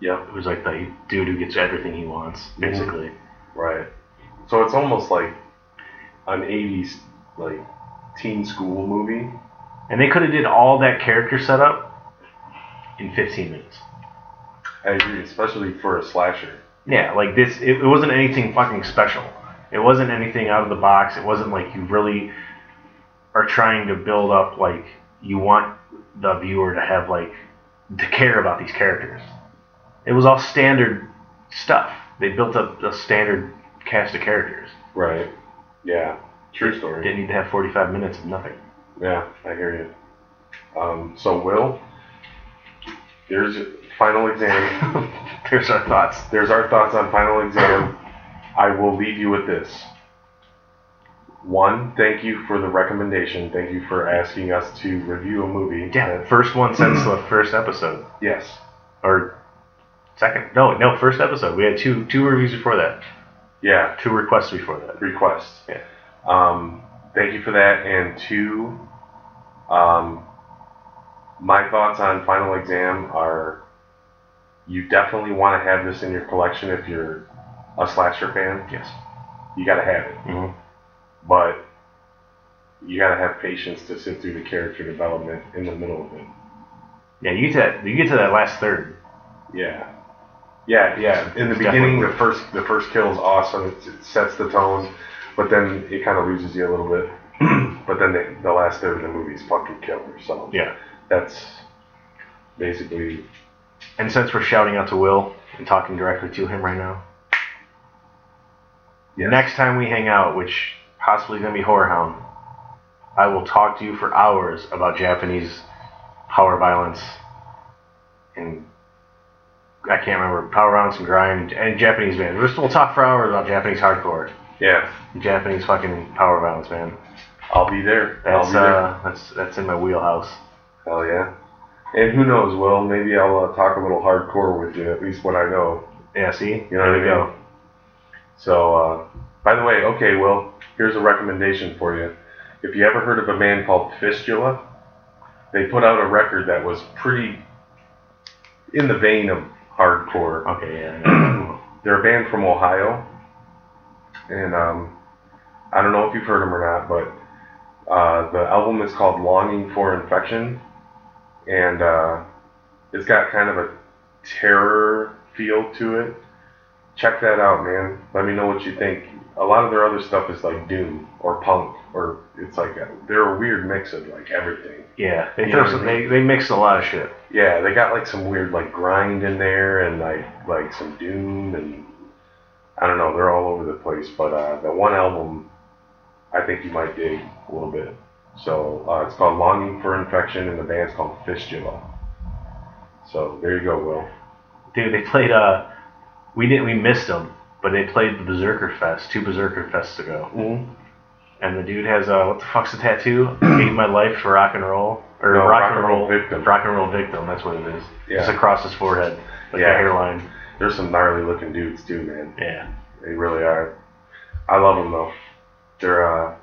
Yep, who's like the dude who gets everything he wants, basically. right. So it's almost like an 80s like teen school movie. And they could have did all that character setup in 15 minutes. I agree, especially for a slasher. Yeah, like this, it, it wasn't anything fucking special. It wasn't anything out of the box. It wasn't like you really are trying to build up like you want the viewer to have like to care about these characters. It was all standard stuff. They built up a standard cast of characters. Right. Yeah. True story. Didn't need to have 45 minutes of nothing. Yeah, I hear you. Um, so, Will, there's your final exam. There's our thoughts. there's our thoughts on final exam. I will leave you with this. One, thank you for the recommendation. Thank you for asking us to review a movie. Yeah, that- first one since the first episode, yes. or second? No, no, first episode. We had two two reviews before that, Yeah. two requests before that. Request. Yeah. Um, thank you for that. And two, um, my thoughts on final exam are you definitely want to have this in your collection if you're a slasher fan. Yes. You got to have it. hmm But you got to have patience to sit through the character development in the middle of it. Yeah, you get to that. You get to that last third. Yeah. Yeah, yeah. In the It's beginning, the first the first kill is awesome. It, it sets the tone, but then it kind of loses you a little bit. but then the, the last third of the movie is fucking killer. So Yeah. that's basically And since we're shouting out to Will and talking directly to him right now, Yes. next time we hang out, which possibly gonna be Horror Hound, I will talk to you for hours about Japanese power violence and I can't remember power violence and grind and Japanese man. We'll we'll talk for hours about Japanese hardcore, yeah. Japanese fucking power violence, man. I'll be there. That's I'll be there. uh, that's that's in my wheelhouse. Hell yeah. And who knows? Well, maybe I'll uh, talk a little hardcore with you. At least when I know. Yeah, see, You know what I there mean? So, uh, by the way, okay, well, here's a recommendation for you. If you ever heard of a band called Fistula, they put out a record that was pretty in the vein of hardcore. Okay, yeah. They're a band from Ohio, and um, I don't know if you've heard them or not, but uh, the album is called Longing for Infection, and uh, it's got kind of a terror feel to it. Check that out, man. Let me know what you think. A lot of their other stuff is like doom or punk, or it's like a, they're a weird mix of like everything. Yeah, they throw some, they they mix a lot of shit. Yeah, they got like some weird like grind in there and like like some doom and I don't know, they're all over the place. But uh, the one album I think you might dig a little bit. So uh, it's called Longing for Infection and the band's called Fistula. So there you go, Will. Dude, they played uh we didn't we missed them, but they played the Berserker Fest, two Berserker Fests ago. Mm-hmm. And the dude has uh what the fuck's the tattoo? Gave my life for rock and roll. Or No, rock, and roll, victim. Rock and roll victim, that's what it is. Yeah. It's across his forehead. Like Yeah. a hairline. There's some gnarly looking dudes too, man. Yeah. They really are. I love them though. They're uh,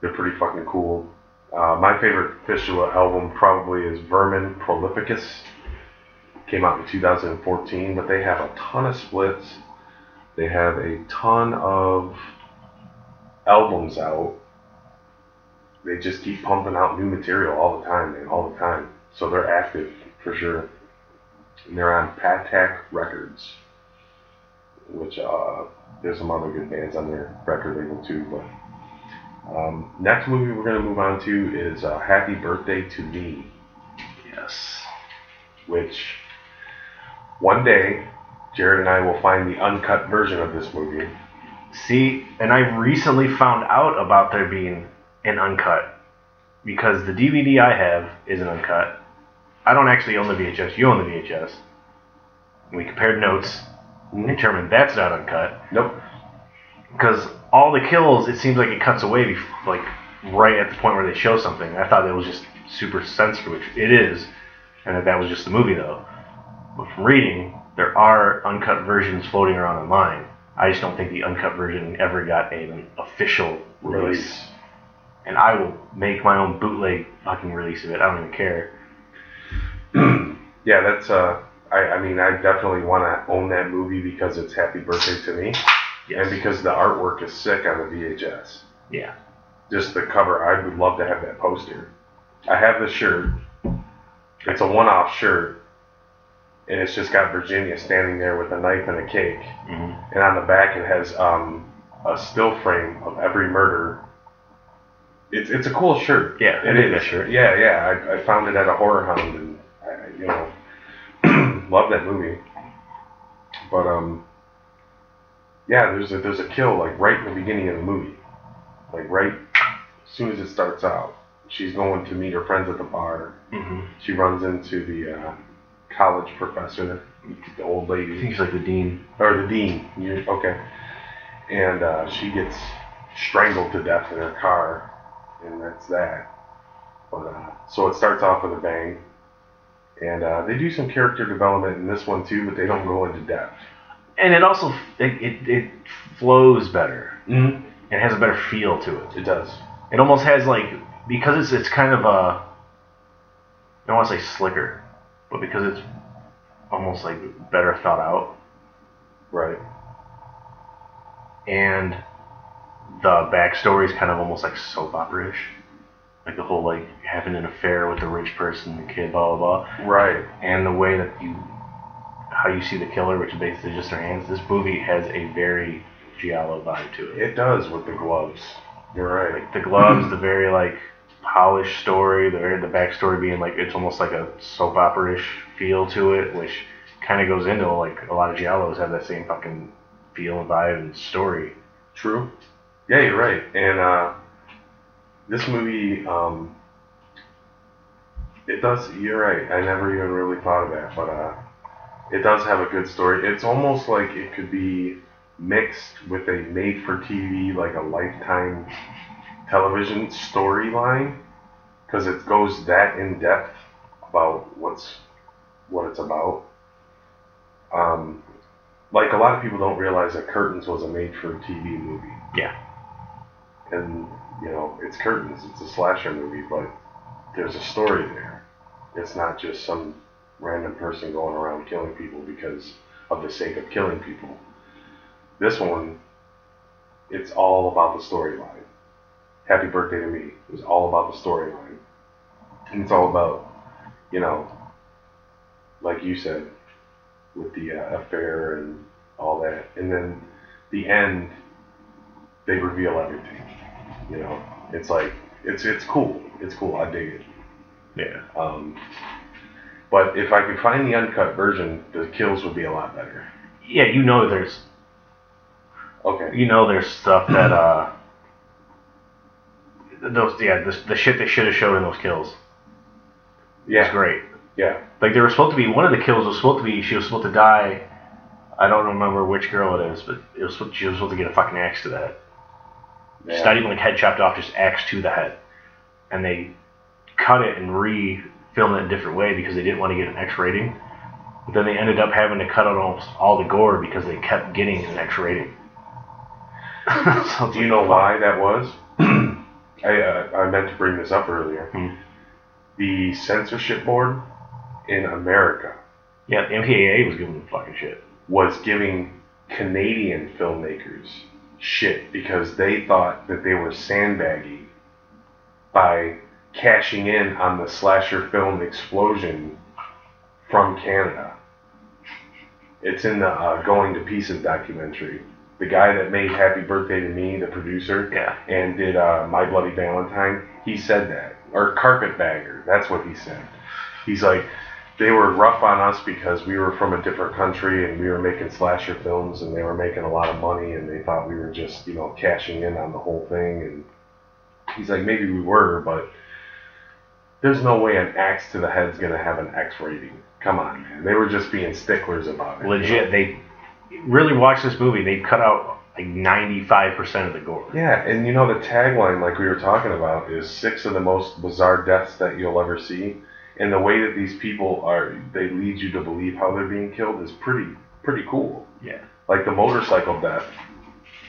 they're pretty fucking cool. Uh, my favorite Fistula album probably is Vermin Prolificus. Came out in 2014, but they have a ton of splits. They have a ton of albums out. they just keep pumping out new material all the time, man, all the time. So they're active for sure. And they're on Patac Records, which uh, there's some other good bands on their record label too. But um, next movie we're gonna move on to is uh, Happy Birthday to Me, Yes. which one day Jared and I will find the uncut version of this movie. See, and I recently found out about there being an uncut because the DVD I have isn't uncut. I don't actually own the VHS. You own the VHS. We compared notes determined that's not uncut Nope. because all the kills, it seems like it cuts away, bef- like right at the point where they show something. I thought it was just super censored, which it is, and that that was just the movie though. But from reading, there are uncut versions floating around online. I just don't think the uncut version ever got an official release. Release. And I will make my own bootleg fucking release of it. I don't even care. Yeah, that's uh I, I mean I definitely wanna own that movie because it's happy birthday to me. Yes. And because the artwork is sick on the VHS. yeah. Just the cover, I would love to have that poster. I have the shirt. It's a one off shirt. And it's just got Virginia standing there with a knife and a cake. hmm And on the back it has um, a still frame of every murder. It's it's a cool shirt. Yeah, It is. shirt. Yeah, yeah. I, I found it at a horror hound, and I, you know, love that movie. But um, yeah, there's a there's a kill like right in the beginning of the movie, like right as soon as it starts out. She's going to meet her friends at the bar. hmm She runs into the uh, college professor, the old I lady think he's like the dean. or the dean. You, okay. And uh, she gets strangled to death in her car, and that's that. But uh, so it starts off with a bang, and uh, they do some character development in this one too, but they don't go into depth. And it also it, it, it flows better. Mm-hmm. It has a better feel to it. It does. It almost has like because it's it's kind of a I don't want to say slicker, but because it's almost like better thought out Right. and the backstory is kind of almost like soap opera-ish. Like the whole like having an affair with the rich person, the kid, blah blah blah, Right. and the way that you how you see the killer, which is basically just their hands. This movie has a very giallo vibe to it. It does with the gloves. You're right. like the gloves, the very like polished story, the very the backstory being like it's almost like a soap opera-ish feel to it, which kind of goes into like a lot of giallos have that same fucking feel and vibe and story. True. Yeah, you're right. And uh, this movie, um, it does. You're right. I never even really thought of that, but uh, it does have a good story. It's almost like it could be mixed with a made-for-TV, like a Lifetime television storyline, because it goes that in depth about what's what it's about. Um, like a lot of people don't realize that Curtains was a made-for-TV movie. Yeah. And you know, it's Curtains. It's a slasher movie, but there's a story there. It's not just some random person going around killing people because of the sake of killing people. This one, it's all about the storyline. Happy Birthday to Me is all about the storyline. And it's all about, you know, like you said, with the uh, affair and all that. And then the end, they reveal everything. You know, it's like it's it's cool. It's cool. I dig it. Yeah. Um, but if I could find the uncut version, the kills would be a lot better. Yeah, you know there's Okay. you know there's stuff that uh those yeah the, the shit they should have showed in those kills Yeah. Yeah. great. Yeah. Like they were supposed to be one of the kills was supposed to be she was supposed to die. I don't remember which girl it is, but it was she was supposed to get a fucking axe to the It's not even like head chopped off, just axe to the head. And they cut it and re-filmed it a different way because they didn't want to get an X rating. But then they ended up having to cut out almost all the gore because they kept getting an X rating. So Do you know why that was? I uh, I meant to bring this up earlier. Hmm. The censorship board in America Yeah, the MPAA was giving them fucking shit. was giving Canadian filmmakers shit because they thought that they were sandbagging by cashing in on the slasher film explosion from Canada. It's in the uh, Going to Pieces documentary. The guy that made Happy Birthday to Me, the producer, Yeah. and did uh, My Bloody Valentine, he said that. Or Carpetbagger, that's what he said. He's like, they were rough on us because we were from a different country and we were making slasher films and they were making a lot of money and they thought we were just, you know, cashing in on the whole thing. And he's like, maybe we were, but there's no way an axe to the head's gonna have an X rating. Come on, man. They were just being sticklers about it. Legit, they really watch this movie. They cut out like 95% of the gore. Yeah, and you know the tagline, like we were talking about, is six of the most bizarre deaths that you'll ever see. And the way that these people are, they lead you to believe how they're being killed is pretty, pretty cool. Yeah. Like the motorcycle death.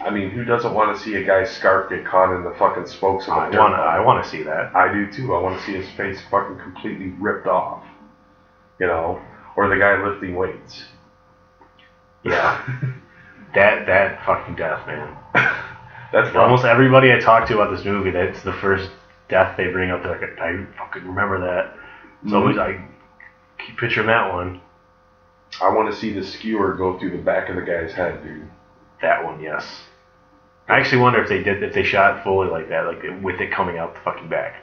I mean, who doesn't want to see a guy's scarf get caught in the fucking spokes of a I dirt want to. bike? I want to see that. I do too. I want to see his face fucking completely ripped off. You know, or the guy lifting weights. Yeah. that that fucking death, man. That's rough. Almost everybody I talk to about this movie, that's the first death they bring up. They're like, I fucking remember that. It's Mhm. always I keep picturing that one. I want to see the skewer go through the back of the guy's head, dude. That one, yes. I actually wonder if they did if they shot fully like that, like with it coming out the fucking back.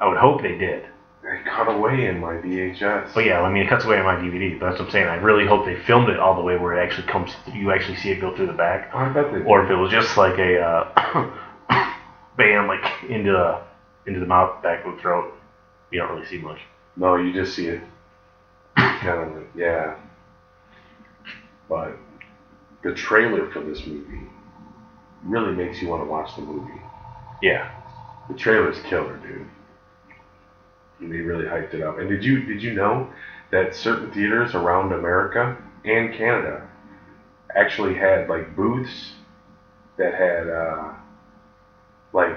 I would hope they did. They cut away in my VHS. But yeah, I mean, it cuts away on my DVD. But that's what I'm saying. I really hope they filmed it all the way where it actually comes. You actually see it go through the back, I bet they. or if it was just like a uh, bam, like into the into the mouth, back of the throat. You don't really see much. No, you just see it. kind of, yeah. But the trailer for this movie really makes you want to watch the movie. Yeah, The trailer's killer, dude. And they really hyped it up. And did you did you know that certain theaters around America and Canada actually had like booths that had uh, like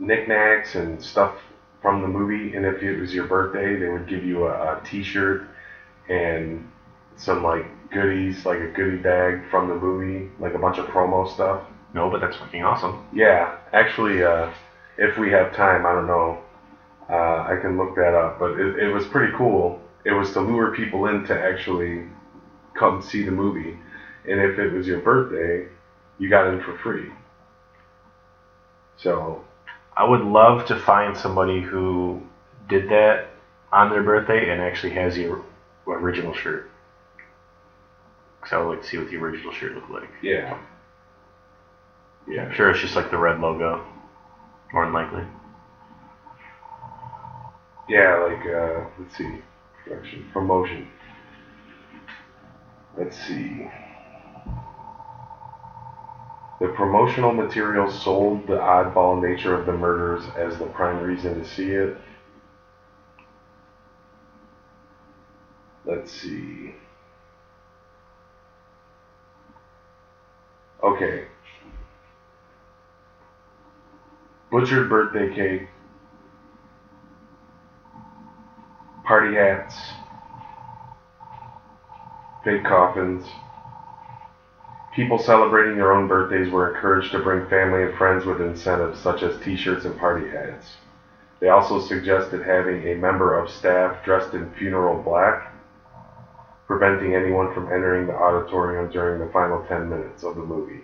knickknacks and stuff from the movie. And if it was your birthday, they would give you a, a T-shirt and some like goodies, like a goodie bag from the movie, like a bunch of promo stuff. no, but that's fucking awesome. Yeah, actually, uh, if we have time, I don't know. Uh, I can look that up, but it, it was pretty cool. It was to lure people in to actually come see the movie, and if it was your birthday, you got in for free. So I would love to find somebody who did that on their birthday and actually has the original shirt. Because I would like to see what the original shirt looked like. yeah, I'm yeah, sure it's just like the red logo, more than likely. yeah. Like uh, let's see, production promotion. Let's see. The promotional material sold the oddball nature of the murders as the prime reason to see it. Let's see. Okay. Butchered birthday cake. Party hats. Fake coffins. People celebrating their own birthdays were encouraged to bring family and friends with incentives such as t-shirts and party hats. They also suggested having a member of staff dressed in funeral black, preventing anyone from entering the auditorium during the final 10 minutes of the movie.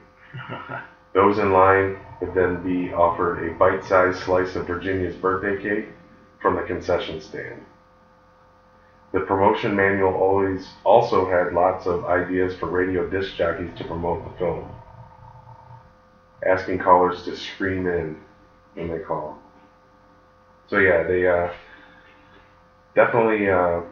Those in line would then be offered a bite-sized slice of Virginia's birthday cake from the concession stand. The promotion manual always also had lots of ideas for radio disc jockeys to promote the film, asking callers to scream in when they call. So yeah, they uh, definitely uh,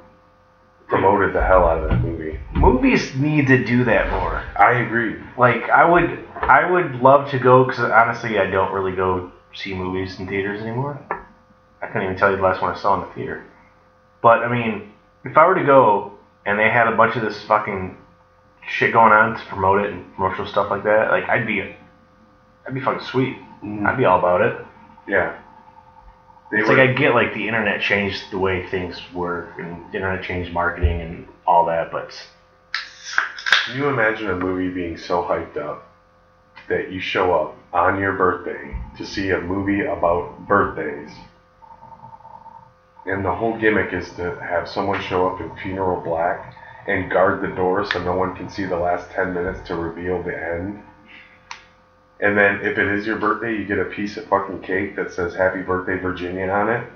promoted the hell out of that movie. Movies need to do that more. I agree. Like I would, I would love to go because honestly, I don't really go see movies in theaters anymore. I couldn't even tell you the last one I saw in the theater. But I mean, if I were to go and they had a bunch of this fucking shit going on to promote it and promotional stuff like that, like I'd be, I'd be fucking sweet. Mm. I'd be all about it. Yeah. They It's were, like I get like the internet changed the way things work and the internet changed marketing and all that, but Can you imagine a movie being so hyped up that you show up on your birthday to see a movie about birthdays. And the whole gimmick is to have someone show up in funeral black and guard the door so no one can see the last 10 minutes to reveal the end. And then if it is your birthday, you get a piece of fucking cake that says Happy Birthday Virginia on it.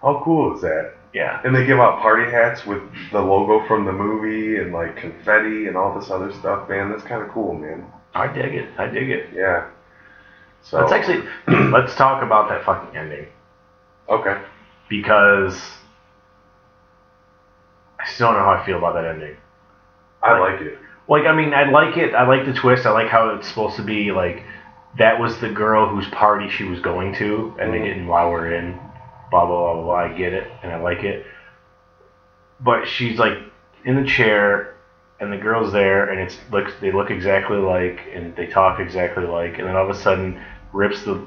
How cool is that? Yeah. And they give out party hats with the logo from the movie and like confetti and all this other stuff, man. That's kind of cool, man. I dig it. I dig it. Yeah. So Let's actually let's talk about that fucking ending okay. Because I still don't know how I feel about that ending. I like it. Like, I mean, I like it. I like the twist. I like how it's supposed to be like that was the girl whose party she was going to, and they Mhm. didn't allow her in. Blah blah blah blah. blah. I get it, and I like it. But she's like in the chair, and the girl's there, and it's looks they look exactly like, and they talk exactly like, and then all of a sudden rips the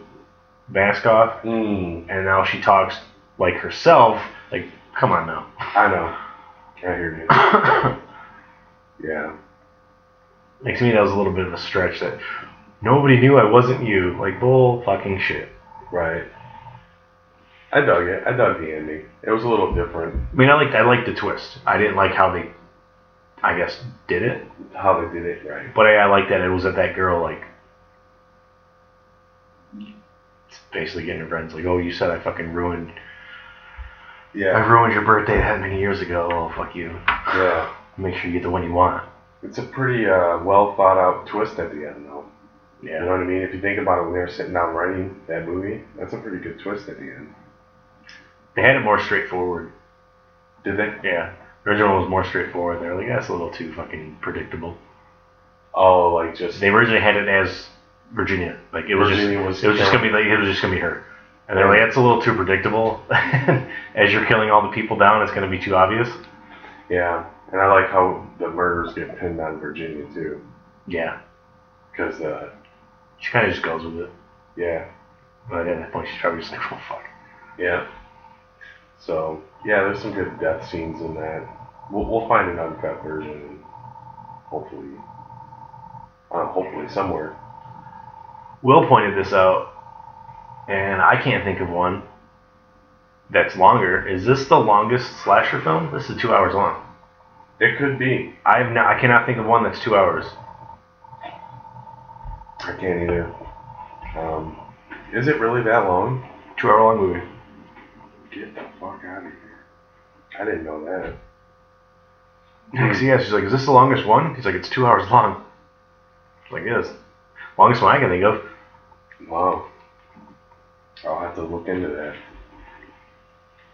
mask off, Mm, and now she talks like herself. Like, come on now. I know. I hear you. Yeah. Like to me, that was a little bit of a stretch. That nobody knew I wasn't you. Like bull fucking shit. Right. I dug it. I dug the ending. It was a little different I mean, I liked I liked the twist. I didn't like how they, I guess, did it. how they did it. Right. But I, I like that it was that that girl like, basically getting her friends like, oh, you said I fucking ruined, I Yeah. ruined your birthday that many years ago. Oh, fuck you. Yeah. Make sure you get the one you want. It's a pretty uh, well thought out twist at the end, though. Yeah. You know what I mean? If you think about it when they were sitting down writing that movie, that's a pretty good twist at the end. They had it more straightforward. Did they? Yeah. The original was more straightforward. They were like, that's a little too fucking predictable. Oh, like just They originally had it as Virginia. Like it was just was it was just gonna be like it was just gonna be her. And they're like, that's a little too predictable. as you're killing all the people down, it's gonna be too obvious. yeah. And I like how the murders get pinned on Virginia too, Yeah. because uh, She kinda just goes with it. yeah, But at that point she's probably just like, oh fuck. yeah. So yeah, there's some good death scenes in that. We'll, we'll find an uncut version, and hopefully, uh, hopefully somewhere. Will pointed this out, and I can't think of one that's longer. Is this the longest slasher film? This is two hours long. It could be. I have not I cannot think of one that's two hours. I can't either. Um, is it really that long? Two hour long movie. Get the fuck out of here! I didn't know that. Because yeah, she's like, "Is this the longest one?" He's like, "It's two hours long." She's like, "Yes, longest one I can think of." Wow. I'll have to look into that.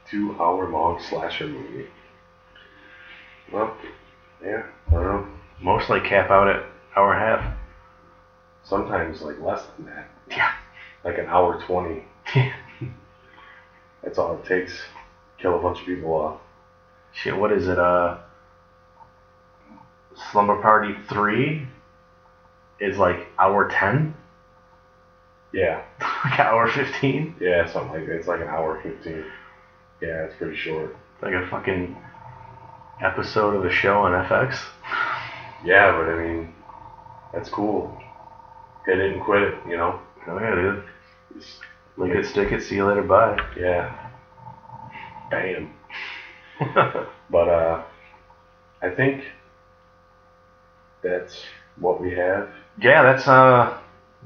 Two hour long slasher movie. Well, yeah, I don't know. Most like cap out at hour and a half. Sometimes like less than that. Yeah. Like an hour twenty. That's all it takes. Kill a bunch of people off. Shit, what is it? Uh, Slumber Party three is like hour ten, Yeah. like hour fifteen, Yeah, something like that. It's like an hour fifteen. Yeah, it's pretty short. like a fucking episode of a show on FX. Yeah, but I mean, that's cool. Hit it and quit it, you know? Oh yeah, dude. Just- Lick it, stick it, see you later, bye. yeah. Bam. But uh, I think that's what we have. yeah, that's uh,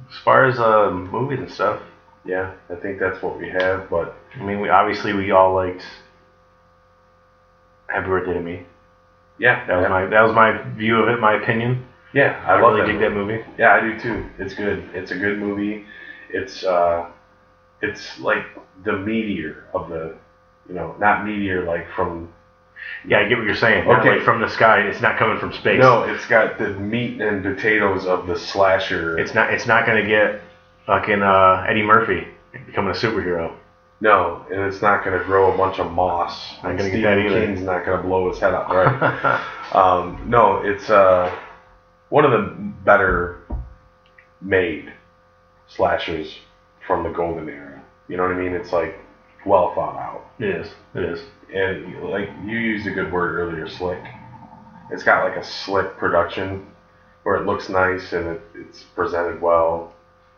as far as uh movies and stuff. Yeah, I think that's what we have. But I mean, we obviously we all liked Happy Birthday to Me. yeah, That was my that was my view of it, my opinion. yeah, I, I, love really dig movie. that movie. Yeah, I do too. It's good. It's a good movie. It's uh, it's like the meteor of the, you know, not meteor like from. Yeah, I get what you're saying. Not Okay. like from the sky. It's not coming from space. No, it's got the meat and potatoes of the slasher. it's not. It's not gonna get fucking uh, Eddie Murphy becoming a superhero. no, and it's not going to grow a bunch of moss. Not and gonna get Stephen that either. King's not going to blow his head up, right? um, no, it's uh, one of the better made slashers from the golden era. You know what I mean? It's like well thought out. it is. It is. and like you used a good word earlier, slick. It's got like a slick production where it looks nice and it, it's presented well.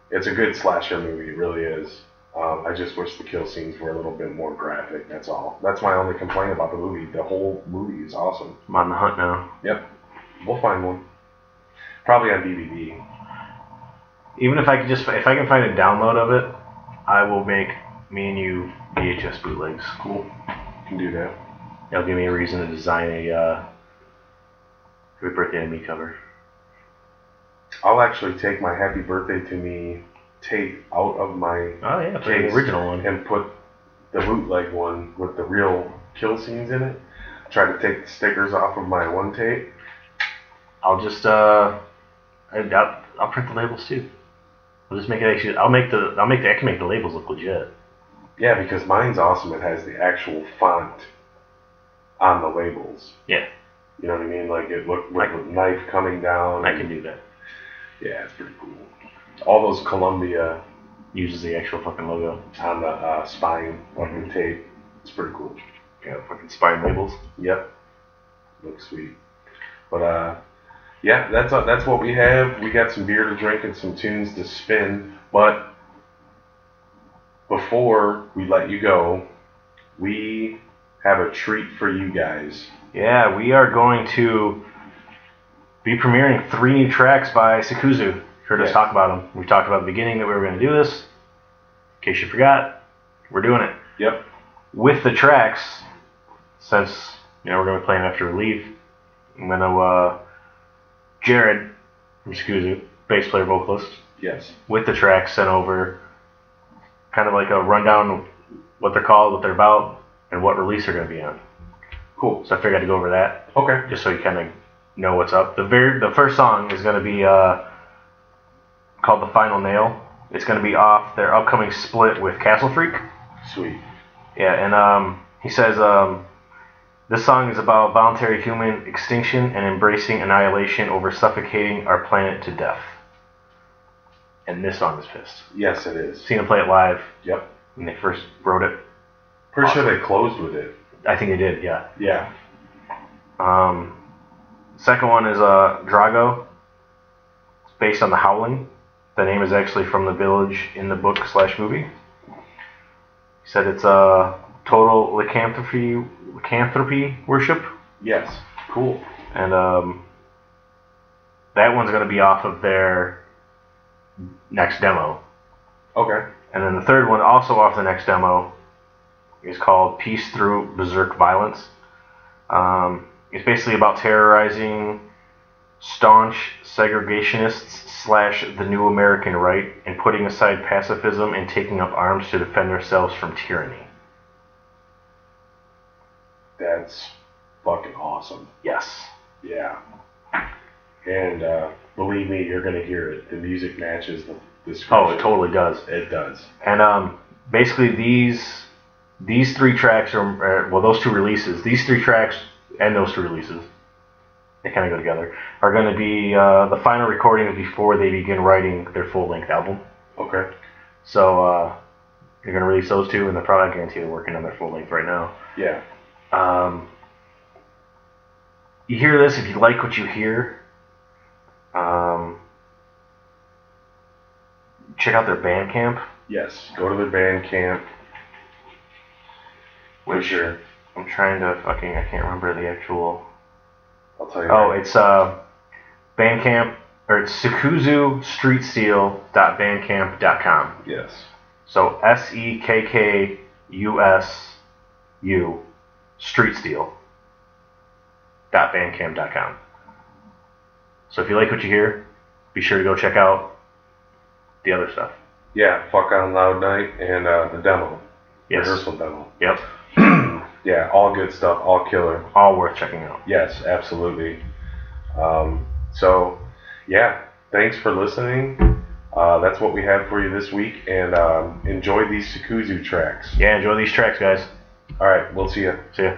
It's a good slasher movie, it really is. Um, I just wish the kill scenes were a little bit more graphic. That's all. That's my only complaint about the movie. The whole movie is awesome. I'm on the hunt now. Yep. We'll find one. Probably on DVD. Even if I could just, if I can find a download of it, I will make me and you VHS bootlegs. Cool. Can do that. That'll give me a reason to design a uh, Happy Birthday to Me cover. I'll actually take my Happy Birthday to Me tape out of my Oh yeah, the original one. and put the bootleg one with the real kill scenes in it. Try to take the stickers off of my one tape. I'll just uh, I, I'll, I'll print the labels too. I'll just make it actually. I'll make the. I'll make the. I can make the labels look legit. Yeah, because mine's awesome. It has the actual font on the labels. Yeah. You know what I mean? Like it looked with the knife coming down. I can do that. Yeah, it's pretty cool. All those Columbia Uses the actual fucking logo. on the uh, spine Mhm. the tape. It's pretty cool. Yeah, fucking spine labels. Yep. Looks sweet. But uh yeah, that's uh, that's what we have. We got some beer to drink and some tunes to spin, but before we let you go, we have a treat for you guys. Yeah, we are going to be premiering three new tracks by Sekkusu. Heard us talk about them. We talked about the beginning that we were going to do this. In case you forgot, we're doing it. Yep. With the tracks, since you know we're going to be playing after we leave, I'm going to uh, Jared from Sekkusu, bass player vocalist, Yes. with the tracks sent over, kind of like a rundown of what they're called, what they're about, and what release they're going to be on. Cool. So I figured I'd go over that Okay. just so you kind of know what's up. The very the first song is going to be uh, called "The Final Nail." It's going to be off their upcoming split with Castle Freak. Sweet. Yeah, and um, he says um, this song is about voluntary human extinction and embracing annihilation over suffocating our planet to death. And this song is Fist. Yes, it is. Seen them play it live Yep. when they first wrote it. Pretty sure they closed with it. I think they did, yeah. Yeah. Um, second one is uh, Drago. It's based on the Howling. The name is actually from the village in the book slash movie. He said it's a uh, total lycanthropy lycanthropy worship, Yes. Cool. and um, that one's going to be off of their next demo. Okay. And then the third one, also off the next demo, is called Peace Through Berserk Violence. Um, it's basically about terrorizing staunch segregationists slash the new American right and putting aside pacifism and taking up arms to defend ourselves from tyranny. That's fucking awesome. Yes. Yeah. And uh, believe me, you're gonna hear it. The music matches the description. Oh, it totally does. It does. And um, basically these these three tracks are well those two releases these three tracks and those two releases they kind of go together are going to be uh, the final recording before they begin writing their full length album. Okay. So uh, they're going to release those two, and they're probably I guarantee they're working on their full length right now. Yeah. Um, you hear this if you like what you hear. Um, check out their Bandcamp. Yes. Go to their band camp. For Which sure. I'm trying to fucking I can't remember the actual. I'll tell you. Oh, right. it's uh, Bandcamp or it's SekkusuStreetSteel.bandcamp.com. yes. So S E K K U S U Street Steel. Dot bandcamp.com. So if you like what you hear, be sure to go check out the other stuff. Yeah. Fuck on Loud Night and uh, the demo. Yes. Rehearsal demo. Yep. yeah. All good stuff. All killer. All worth checking out. Yes. Absolutely. Um, so, yeah. Thanks for listening. Uh, that's what we have for you this week, and um, enjoy these Sekkusu tracks. Yeah, enjoy these tracks, guys. All right, we'll see you. See ya.